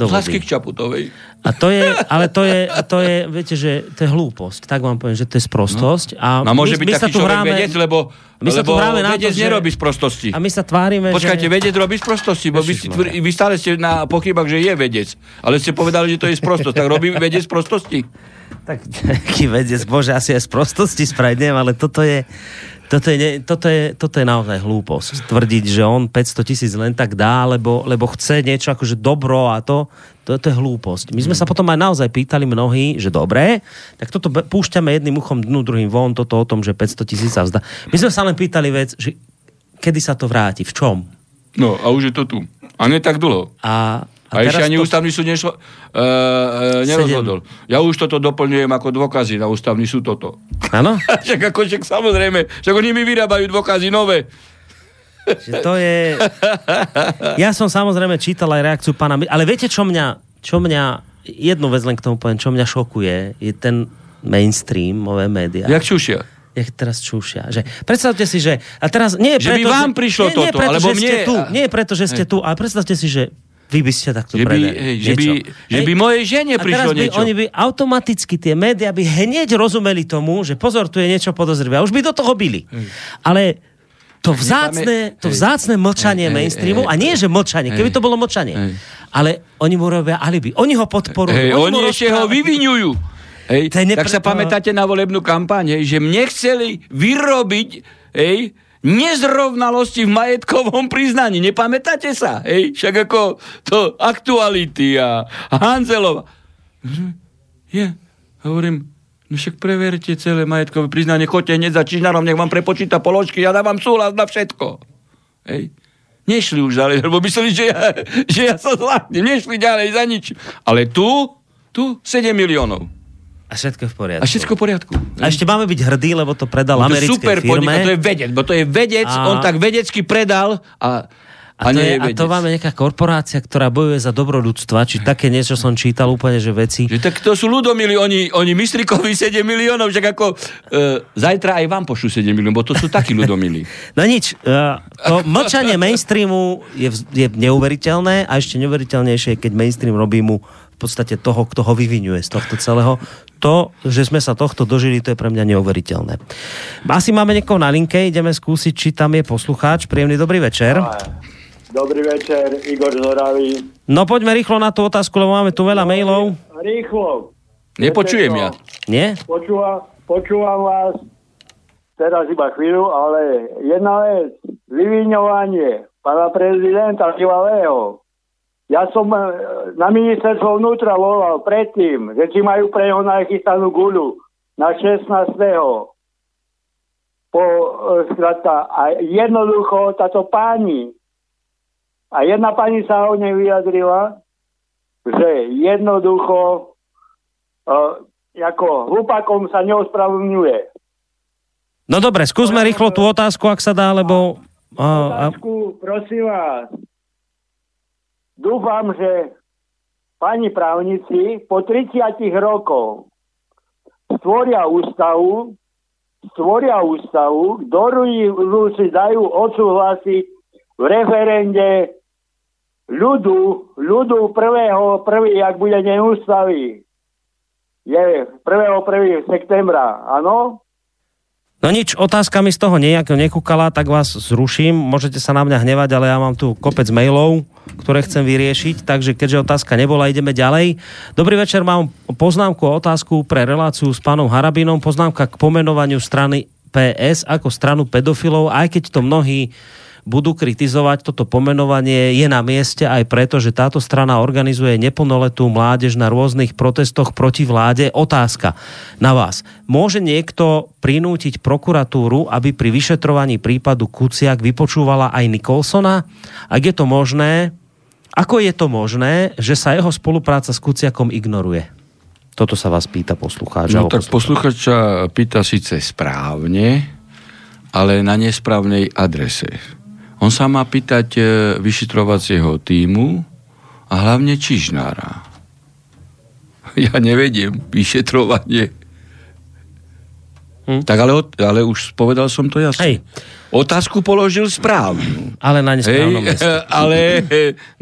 Do lásky k Čaputovej. A to je, ale to je, to je, viete, že to je hlúposť. Tak vám poviem, že to je sprostosť. No. A no môže my, byť my taký človek hráme, vedec, lebo, my sa lebo tu hráme na to, nerobí z prostosti. A my sa tvárime, Počkajte, že... vedec robí z prostosti, bo vy, vy stále ste na pochybách, že je vedec. Ale ste povedali, že to je z prostosti. Tak robí vedec z prostosti? Tak taký vedec, bože, asi aj z prostosti spraviť, neviem, ale toto je toto je, toto, je, toto je naozaj hlúposť. Tvrdiť, že on 500 tisíc len tak dá, lebo, lebo chce niečo akože dobro a to, to, to je hlúposť. My sme sa potom aj naozaj pýtali mnohí, že dobre, tak toto púšťame jedným uchom dnu, druhým von, toto o tom, že 500 tisíc sa vzdá. My sme sa len pýtali vec, že kedy sa to vráti, v čom? No a už je to tu. A nie tak dlho. A, a, a ešte ani to... ústavný súd nešlo, uh, uh, nerozhodol. 7. Ja už toto doplňujem ako dôkazy na ústavný súd toto. Áno? však ako, však samozrejme, však oni mi vyrábajú dôkazy nové. Že to je... Ja som samozrejme čítal aj reakciu pána... Ale viete, čo mňa, čo mňa... Jednu vec len k tomu poviem, čo mňa šokuje, je ten mainstream, nové médiá. Jak čušia jak teraz čušia. Že, predstavte si, že... A teraz nie je že preto, by vám prišlo nie, toto, nie preto, alebo že mne... Ste tu, nie je preto, že ste tu, ale predstavte si, že vy by ste takto že by, hej, že, by, že by mojej žene prišlo by, niečo. Oni by automaticky, tie médiá by hneď rozumeli tomu, že pozor, tu je niečo podozrivé. A už by do toho byli. Hej. Ale to vzácne, to vzácne mlčanie hej, mainstreamu, hej, a nie, že mlčanie, keby to bolo mlčanie, hej. ale oni mu robia alibi. Oni ho podporujú. Hej, oni, oni ešte ho vyvinujú. Hej, tak sa pamätáte na volebnú kampaň, hej, že mne chceli vyrobiť hej, nezrovnalosti v majetkovom priznaní. Nepamätáte sa? Hej? Však ako to aktuality a Hanzelova. Je, hovorím, no však preverte celé majetkové priznanie, choďte hneď za Čižnarom, nech vám prepočíta položky, ja dávam súhlas na všetko. Hej? Nešli už ďalej, lebo mysleli, že ja, že ja sa zláknem. Nešli ďalej za nič. Ale tu, tu 7 miliónov. A všetko v poriadku. A všetko v poriadku. A ešte máme byť hrdí, lebo to predal no, americkej super firme. Podnik, to je vedec, bo to je vedec, a... on tak vedecky predal a a, to, je, a to máme nejaká korporácia, ktorá bojuje za dobro ľudstva, či také niečo som čítal úplne, že veci. Že tak to sú ľudomili, oni, oni Mistrikovi 7 miliónov, že ako e, zajtra aj vám pošlu 7 miliónov, bo to sú takí ľudomili. no nič, e, to mlčanie mainstreamu je, je neuveriteľné a ešte neuveriteľnejšie, keď mainstream robí mu podstate toho, kto ho vyvinuje z tohto celého. To, že sme sa tohto dožili, to je pre mňa neuveriteľné. Asi máme niekoho na linke, ideme skúsiť, či tam je poslucháč. Príjemný dobrý večer. Dobrý večer, Igor Zoravý. No poďme rýchlo na tú otázku, lebo máme tu veľa mailov. Rýchlo. Nepočujem ja. Nie? Počúvam, počúvam vás teraz iba chvíľu, ale jedna vec, vyviňovanie pána prezidenta bývalého. Ja som e, na ministerstvo vnútra volal predtým, že či majú pre neho nachystanú guľu na 16 po, e, skratka, a jednoducho táto pani, a jedna pani sa o nej vyjadrila, že jednoducho uh, ako hlupakom sa neospravedlňuje. No dobre, skúsme rýchlo tú otázku, ak sa dá, lebo... Uh, otázku, prosím vás. Dúfam, že pani právnici po 30 rokov stvoria ústavu, stvoria ústavu, ktorú si dajú odsúhlasiť v referende ľudu, ľudu prvého, prvý, ak bude neústavy, je 1. 1. septembra, áno? No nič, otázka mi z toho nejak nekúkala, tak vás zruším. Môžete sa na mňa hnevať, ale ja mám tu kopec mailov, ktoré chcem vyriešiť, takže keďže otázka nebola, ideme ďalej. Dobrý večer, mám poznámku a otázku pre reláciu s pánom Harabinom. Poznámka k pomenovaniu strany PS ako stranu pedofilov, aj keď to mnohí budú kritizovať toto pomenovanie, je na mieste aj preto, že táto strana organizuje neplnoletú mládež na rôznych protestoch proti vláde. Otázka na vás. Môže niekto prinútiť prokuratúru, aby pri vyšetrovaní prípadu Kuciak vypočúvala aj Nikolsona? Ak je to možné, ako je to možné, že sa jeho spolupráca s Kuciakom ignoruje? Toto sa vás pýta poslucháč. No tak poslucháč pýta síce správne, ale na nesprávnej adrese. On sa má pýtať e, vyšetrovacieho týmu a hlavne Čižnára. Ja nevediem vyšetrovanie. Hm? Tak ale, ale už povedal som to jasne. Hej. Otázku položil správnu. Ale na nesprávnom hej, mieste. Ale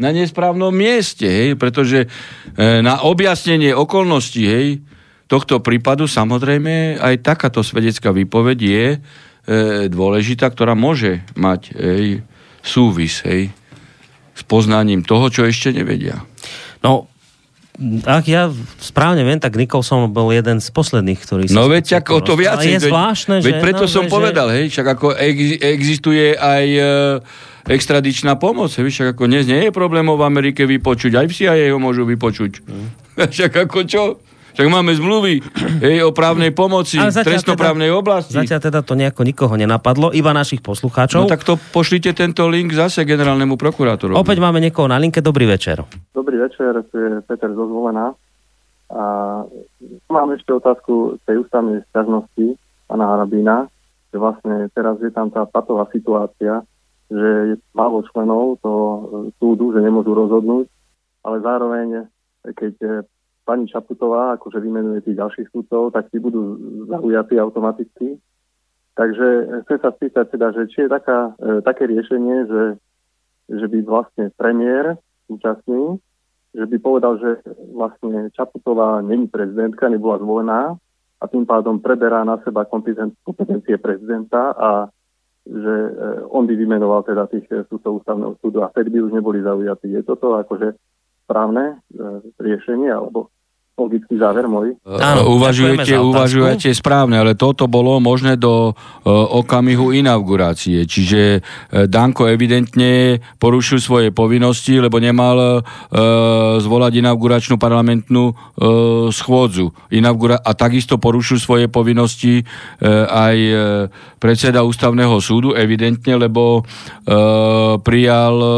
na nesprávnom mieste, hej, pretože e, na objasnenie okolností hej, tohto prípadu samozrejme aj takáto svedecká výpoveď je e, dôležitá, ktorá môže mať hej, súvis, hej, s poznaním toho, čo ešte nevedia. No, ak ja správne viem, tak Nicholson bol jeden z posledných, ktorý sa... No veď ako to viac. je zvláštne, veď že... preto no, som že... povedal, hej, však ako ex, existuje aj e, extradičná pomoc, hej, však ako dnes nie je problémov v Amerike vypočuť, aj v CIA ho môžu vypočuť. Mm. však ako čo? Tak máme zmluvy hej, o právnej pomoci, trestnoprávnej teda, oblasti. Zatiaľ teda to nejako nikoho nenapadlo, iba našich poslucháčov. No tak to pošlite tento link zase generálnemu prokurátorovi. Opäť máme niekoho na linke, dobrý večer. Dobrý večer, to je Peter Zozvolená. A mám ešte otázku tej ústavnej stiažnosti pána Harabína, že vlastne teraz je tam tá patová situácia, že je málo členov toho súdu, že nemôžu rozhodnúť, ale zároveň, keď pani Čaputová akože vymenuje tých ďalších súdcov, tak tí budú zaujatí automaticky. Takže chcem sa spýtať teda, že či je taká, e, také riešenie, že, že by vlastne premiér súčasný, že by povedal, že vlastne Čaputová není prezidentka, nebola zvolená a tým pádom preberá na seba kompetencie prezidenta a že e, on by vymenoval teda tých súdcov ústavného súdu a vtedy by už neboli zaujatí. Je toto akože správne e, riešenie alebo logický záver môj. Áno, uvažujete, uvažujete správne, ale toto bolo možné do uh, okamihu inaugurácie. Čiže uh, Danko evidentne porušil svoje povinnosti, lebo nemal uh, zvolať inauguračnú parlamentnú uh, schôdzu. Inaugura- a takisto porušil svoje povinnosti uh, aj uh, predseda ústavného súdu, evidentne, lebo uh, prijal uh,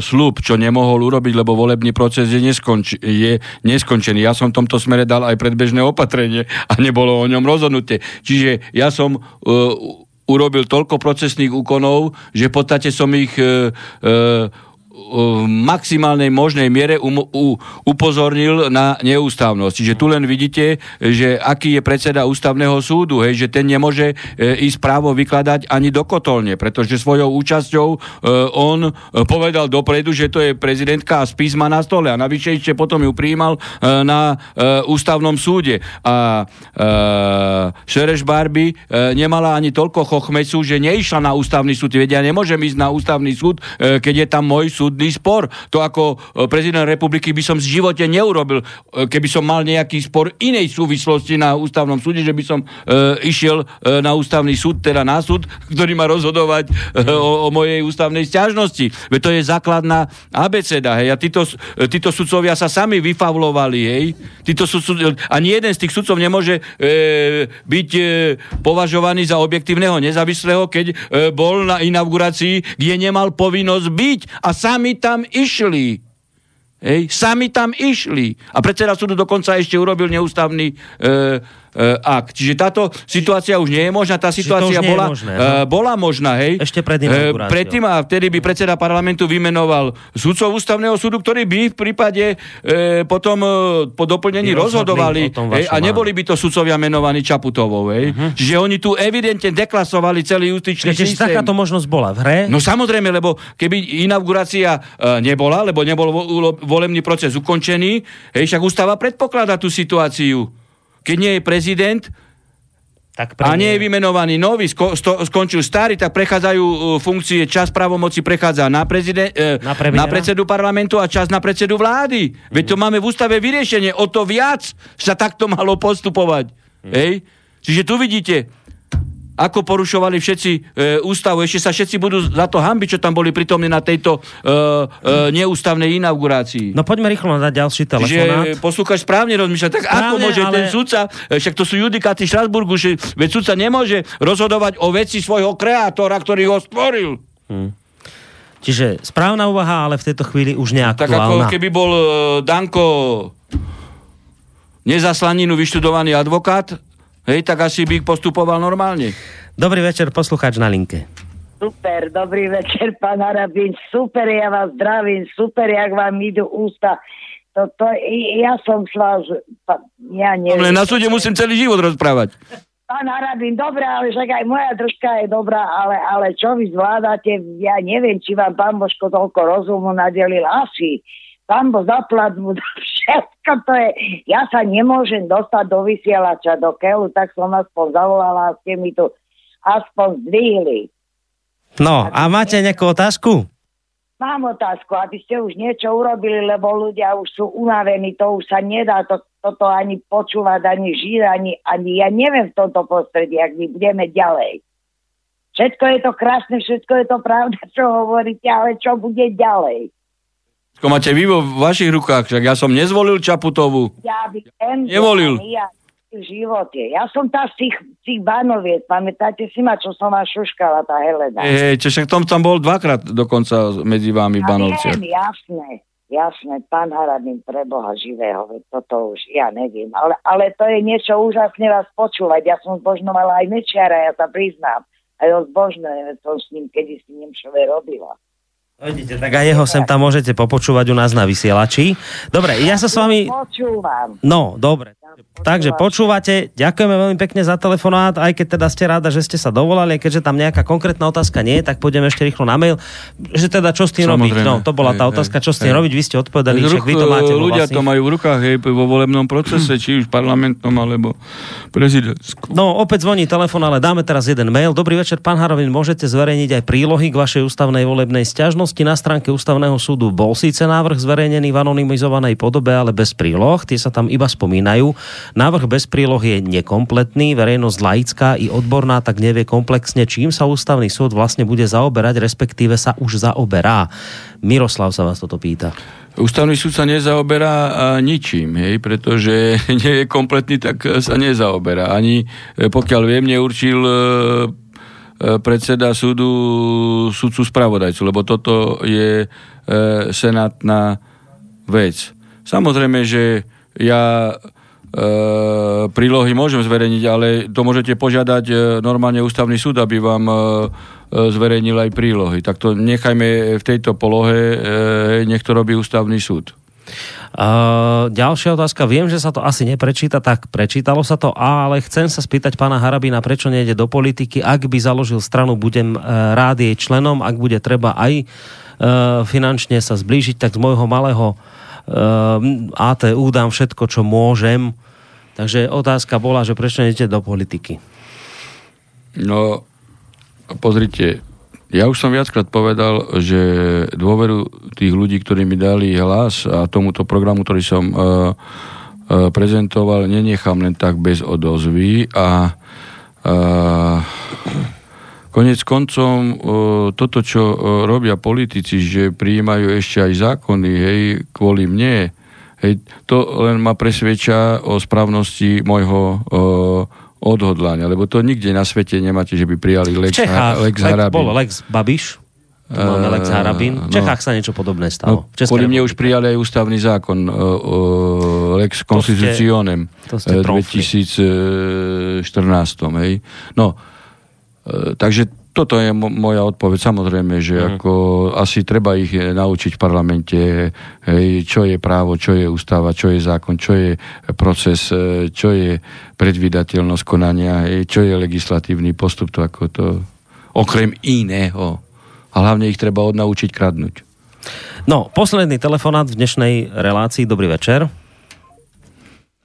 slub, čo nemohol urobiť, lebo volebný proces je, neskonč- je neskončený. Ja som som v tomto smere dal aj predbežné opatrenie a nebolo o ňom rozhodnutie. Čiže ja som uh, urobil toľko procesných úkonov, že v podstate som ich uh, uh, v maximálnej možnej miere um, u, upozornil na neústavnosť. Čiže tu len vidíte, že aký je predseda ústavného súdu, hej, že ten nemôže e, ísť právo vykladať ani do kotolne, pretože svojou účasťou e, on povedal dopredu, že to je prezidentka a spis má na stole a navyše ešte potom ju prijímal e, na e, ústavnom súde. A e, Šereš Barbie e, nemala ani toľko chochmecu, že neišla na ústavný súd. Vedia, ja nemôžem ísť na ústavný súd, e, keď je tam môj súd súdny spor. To ako e, prezident republiky by som v živote neurobil, e, keby som mal nejaký spor inej súvislosti na ústavnom súde, že by som e, išiel e, na ústavný súd, teda na súd, ktorý má rozhodovať e, o, o mojej ústavnej stiažnosti. Veď to je základná abeceda, hej. A títo, títo sudcovia sa sami vyfavlovali, hej. Títo sudcov, ani jeden z tých sudcov nemôže e, byť e, považovaný za objektívneho nezávislého, keď e, bol na inaugurácii, kde nemal povinnosť byť a sám sami tam išli. Hej, sami tam išli. A predseda súdu dokonca ešte urobil neústavný e, akt. Čiže táto situácia už nie je možná. Tá situácia bola, možné, uh, bola možná, hej. Ešte pred uh, Predtým a vtedy by predseda parlamentu vymenoval sudcov ústavného súdu, ktorí by v prípade uh, potom uh, po doplnení rozhodovali hej, a neboli by to sudcovia menovaní Čaputovou. Hej. Uh-huh. Čiže oni tu evidentne deklasovali celý justičný Čiže systém. takáto možnosť bola v hre? No samozrejme, lebo keby inaugurácia uh, nebola, lebo nebol vo, volebný proces ukončený, hej, však ústava predpokladá tú situáciu keď nie je prezident, tak a nie je vymenovaný nový, sko, sto, skončil starý, tak prechádzajú uh, funkcie, čas pravomoci prechádza na, prezident, uh, na, na predsedu parlamentu a čas na predsedu vlády. Mm. Veď to máme v ústave vyriešenie, o to viac sa takto malo postupovať. Mm. Hej? Čiže tu vidíte, ako porušovali všetci e, ústavu. Ešte sa všetci budú za to hambiť, čo tam boli pritomní na tejto e, e, neústavnej inaugurácii. No poďme rýchlo na ďalší telefonát. Že poslúchaš správne rozmýšľať. Tak správne, ako môže ale... ten sudca, e, však to sú judikáty Štrasburgu, že veď sudca nemôže rozhodovať o veci svojho kreatora, ktorý ho stvoril. Hmm. Čiže správna úvaha, ale v tejto chvíli už neaktuálna. Tak ako keby bol uh, Danko nezaslaninu vyštudovaný advokát, Hej, tak asi by postupoval normálne. Dobrý večer, poslucháč na linke. Super, dobrý večer, pán Harabín. Super, ja vás zdravím, super, jak vám idú ústa. To, to, ja som s vás, ja neviem. Ale na súde musím celý život rozprávať. Pán Harabín, dobré, ale však aj moja držka je dobrá, ale, ale čo vy zvládate, ja neviem, či vám pán Božko toľko rozumu nadelil. Asi tam bo zaplatnú všetko to je. Ja sa nemôžem dostať do vysielača, do keľu, tak som aspoň zavolala a ste mi tu aspoň zdvihli. No, a máte nejakú otázku? Mám otázku, aby ste už niečo urobili, lebo ľudia už sú unavení, to už sa nedá to, toto ani počúvať, ani žiť, ani, ani ja neviem v tomto prostredí, ak my budeme ďalej. Všetko je to krásne, všetko je to pravda, čo hovoríte, ale čo bude ďalej? To máte vy vo vašich rukách, však ja som nezvolil Čaputovú. Ja ten Nevolil. Ja v živote. Ja som tá z tých, tých banoviec, pamätáte si ma, čo som vás šuškala, tá Helena. Hej, čo však tom tam bol dvakrát dokonca medzi vami ja banovci. Viem, jasné, jasné, pán Haradín pre Boha živého, toto už, ja neviem, ale, ale to je niečo úžasne vás počúvať. Ja som zbožnovala aj Mečiara, ja sa priznám. Aj ho zbožňujem, som s ním kedy si Nemšove robila. Vidíte, tak aj jeho sem tam môžete popočúvať u nás na vysielači. Dobre, ja sa s vami... Počúvam. No, dobre. Takže počúvate, ďakujeme veľmi pekne za telefonát, aj keď teda ste rada, že ste sa dovolali, keďže tam nejaká konkrétna otázka nie je, tak pôjdeme ešte rýchlo na mail, že teda čo s tým Samozrejme. robiť. No, to bola tá otázka, čo s tým hej. robiť, vy ste odpovedali, že vy to máte Ľudia vlastných... to majú v rukách, hej, vo volebnom procese, či už parlamentnom, alebo prezidentskom. No, opäť zvoní telefon, ale dáme teraz jeden mail. Dobrý večer, pán Harovin, môžete zverejniť aj prílohy k vašej ústavnej volebnej stiažnosti na stránke ústavného súdu. Bol síce návrh zverejnený v anonymizovanej podobe, ale bez príloh, tie sa tam iba spomínajú. Návrh bez príloh je nekompletný, verejnosť laická i odborná tak nevie komplexne, čím sa ústavný súd vlastne bude zaoberať, respektíve sa už zaoberá. Miroslav sa vás toto pýta. Ústavný súd sa nezaoberá ničím, hej, pretože nie je kompletný, tak sa nezaoberá. Ani e, pokiaľ viem, neurčil e, e, predseda súdu súdcu spravodajcu, lebo toto je senátna vec. Samozrejme, že ja E, prílohy môžem zverejniť, ale to môžete požiadať e, normálne ústavný súd, aby vám e, zverejnil aj prílohy. Tak to nechajme v tejto polohe, nech to robí ústavný súd. Uh, ďalšia otázka. Viem, že sa to asi neprečíta, tak prečítalo sa to, ale chcem sa spýtať pána Harabina, prečo nejde do politiky. Ak by založil stranu, budem rád jej členom. Ak bude treba aj uh, finančne sa zblížiť, tak z môjho malého uh, ATU dám všetko, čo môžem. Takže otázka bola, že prečo nejde do politiky. No, pozrite, ja už som viackrát povedal, že dôveru tých ľudí, ktorí mi dali hlas a tomuto programu, ktorý som uh, uh, prezentoval, nenechám len tak bez odozvy a uh, konec koncom uh, toto, čo uh, robia politici, že prijímajú ešte aj zákony, hej, kvôli mne, hej, to len ma presvedča o správnosti môjho uh, odhodlania, lebo to nikde na svete nemáte, že by prijali Lex, Čechách, Lex Harabin. Bol Lex Babiš, tu máme Lex Harabin. V Čechách no, sa niečo podobné stalo. No, kvôli mne už prijali aj ústavný zákon uh, Lex Constitutionem v 2014. Hej. No, uh, takže toto je moja odpoveď. Samozrejme, že mm. ako asi treba ich eh, naučiť v parlamente, hej, čo je právo, čo je ústava, čo je zákon, čo je proces, eh, čo je predvydateľnosť konania, hej, čo je legislatívny postup, to ako to okrem iného. A hlavne ich treba odnaučiť kradnúť. No, posledný telefonát v dnešnej relácii. Dobrý večer.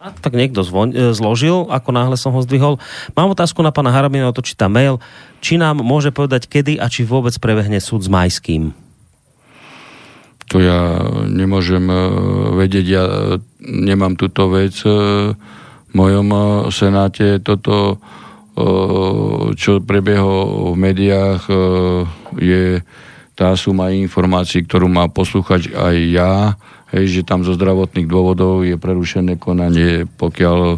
Tak niekto zvon, e, zložil, ako náhle som ho zdvihol. Mám otázku na pána Harabina, to číta mail. Či nám môže povedať, kedy a či vôbec prebehne súd s Majským? To ja nemôžem e, vedieť, ja e, nemám túto vec v mojom senáte. Toto, čo prebieho v médiách, je tá suma informácií, ktorú má poslúchať aj ja hej, že tam zo zdravotných dôvodov je prerušené konanie, pokiaľ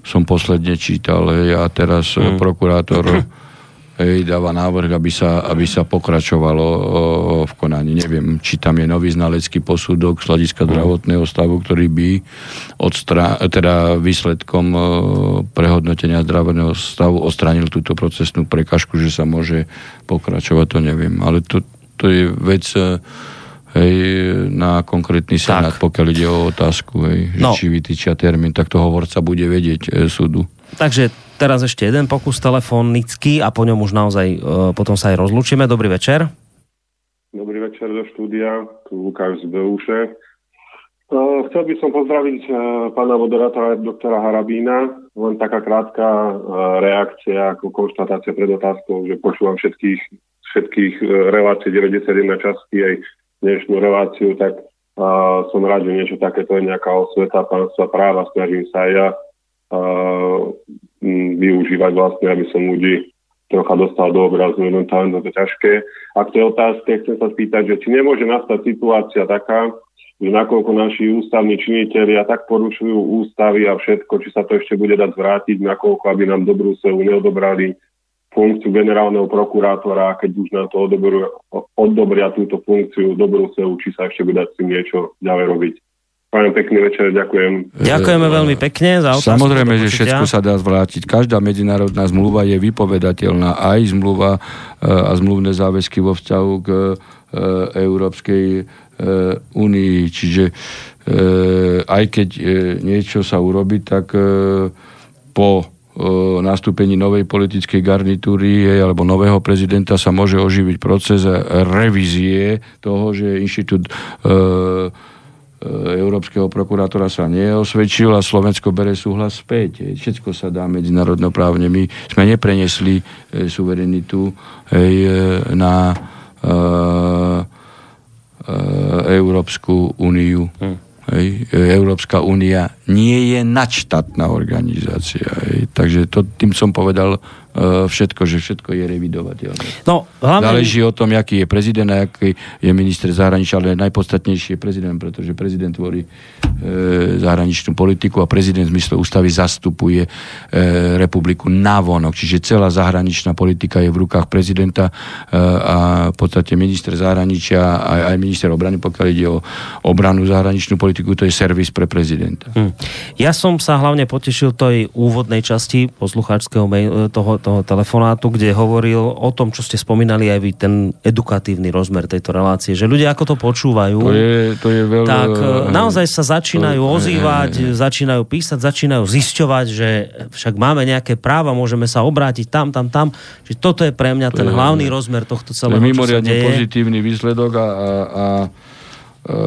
som posledne čítal, hej, a teraz mm. prokurátor hej, dáva návrh, aby sa, aby sa pokračovalo o, v konaní. Neviem, či tam je nový znalecký posudok z hľadiska mm. zdravotného stavu, ktorý by odstra- teda výsledkom o, prehodnotenia zdravotného stavu odstránil túto procesnú prekažku, že sa môže pokračovať, to neviem. Ale to, to je vec hej, na konkrétny senát, tak. pokiaľ ide o otázku, hej, no. či vytýčia termín, tak to hovorca bude vedieť e, súdu. Takže teraz ešte jeden pokus telefonický a po ňom už naozaj e, potom sa aj rozlúčime. Dobrý večer. Dobrý večer do štúdia, tu Lukáš z Beuše. Uh, chcel by som pozdraviť uh, pána moderátora doktora Harabína. Len taká krátka uh, reakcia ako konštatácia pred otázkou, že počúvam všetkých, všetkých relácií 91 časti aj dnešnú reláciu, tak uh, som rád, že niečo takéto je nejaká osveta pánstva práva. Snažím sa aj ja uh, využívať vlastne, aby som ľudí trocha dostal do obrazu, momentálne to je ťažké. A k tej otázke chcem sa spýtať, že či nemôže nastať situácia taká, že nakoľko naši ústavní činiteľi tak porušujú ústavy a všetko, či sa to ešte bude dať zvrátiť, nakoľko aby nám do Bruselu neodobrali funkciu generálneho prokurátora, keď už na to odobria, odobria túto funkciu do Bruselu, či sa ešte bude s tým niečo ďalej robiť. Páne, pekný večer, ďakujem. Ďakujeme veľmi pekne za otázku. Samozrejme, že všetko sa dá zvrátiť. Každá medzinárodná zmluva je vypovedateľná. Aj zmluva e, a zmluvné záväzky vo vzťahu k e, Európskej e, únii. Čiže aj keď niečo sa urobí, tak po nastúpení novej politickej garnitúry alebo nového prezidenta sa môže oživiť proces revízie toho, že inštitút e, e, Európskeho prokurátora sa neosvedčil a Slovensko bere súhlas späť. Všetko sa dá medzinárodnoprávne. My sme neprenesli e, suverenitu na e, Európsku úniu. Hm. Hej, Európska únia nie je nadštátna organizácia. Hej, takže to, tým som povedal všetko, že všetko je revidovateľné. No, hlavne... Záleží o tom, aký je prezident a aký je minister zahraničia, ale najpodstatnejší je prezident, pretože prezident tvorí e, zahraničnú politiku a prezident v zmysle ústavy zastupuje e, republiku navonok. Čiže celá zahraničná politika je v rukách prezidenta e, a v podstate minister zahraničia aj, aj minister obrany, pokiaľ ide o obranu zahraničnú politiku, to je servis pre prezidenta. Hm. Ja som sa hlavne potešil tej úvodnej časti poslucháčského toho toho telefonátu, kde hovoril o tom, čo ste spomínali aj vy, ten edukatívny rozmer tejto relácie, že ľudia ako to počúvajú, to je, to je veľ... tak e, naozaj sa začínajú to, ozývať, je, je. začínajú písať, začínajú zisťovať, že však máme nejaké práva, môžeme sa obrátiť tam, tam, tam. Že toto je pre mňa to ten je, hlavný je, rozmer tohto celého, to je mimoriadne pozitívny výsledok a, a, a e,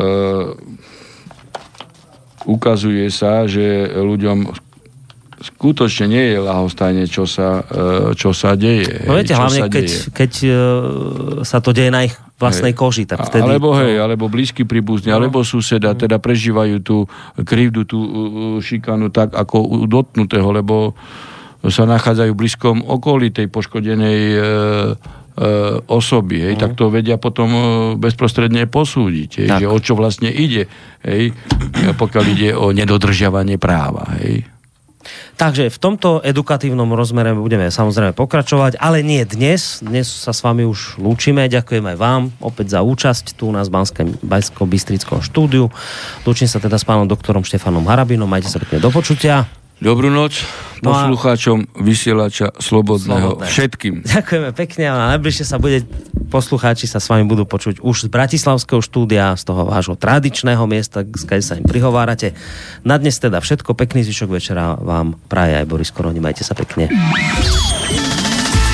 ukazuje sa, že ľuďom skutočne nie je lahostajne, čo sa, e, čo sa deje. No viete, hlavne keď, deje. keď e, sa to deje na ich vlastnej hej. koži, tak vtedy... Alebo hej, alebo blízky príbuzní, no. alebo suseda, teda prežívajú tú krivdu, tú šikanu tak ako u dotnutého, lebo sa nachádzajú v blízkom okolí tej poškodenej e, e, osoby, hej, mm. tak to vedia potom bezprostredne posúdiť, hej, že o čo vlastne ide, hej, pokiaľ ide o nedodržiavanie práva. Hej. Takže v tomto edukatívnom rozmere budeme samozrejme pokračovať, ale nie dnes. Dnes sa s vami už lúčime. Ďakujem aj vám opäť za účasť tu na Bansko Bystrickom štúdiu. Lúčim sa teda s pánom doktorom Štefanom Harabinom. Majte sa pekne do počutia. Dobrú noc no poslucháčom vysielača Slobodného Slobodné. všetkým. Ďakujeme pekne a najbližšie sa bude poslucháči sa s vami budú počuť už z Bratislavského štúdia, z toho vášho tradičného miesta, kde sa im prihovárate. Na dnes teda všetko, pekný zvyšok večera vám praje aj Boris Koroni, majte sa pekne.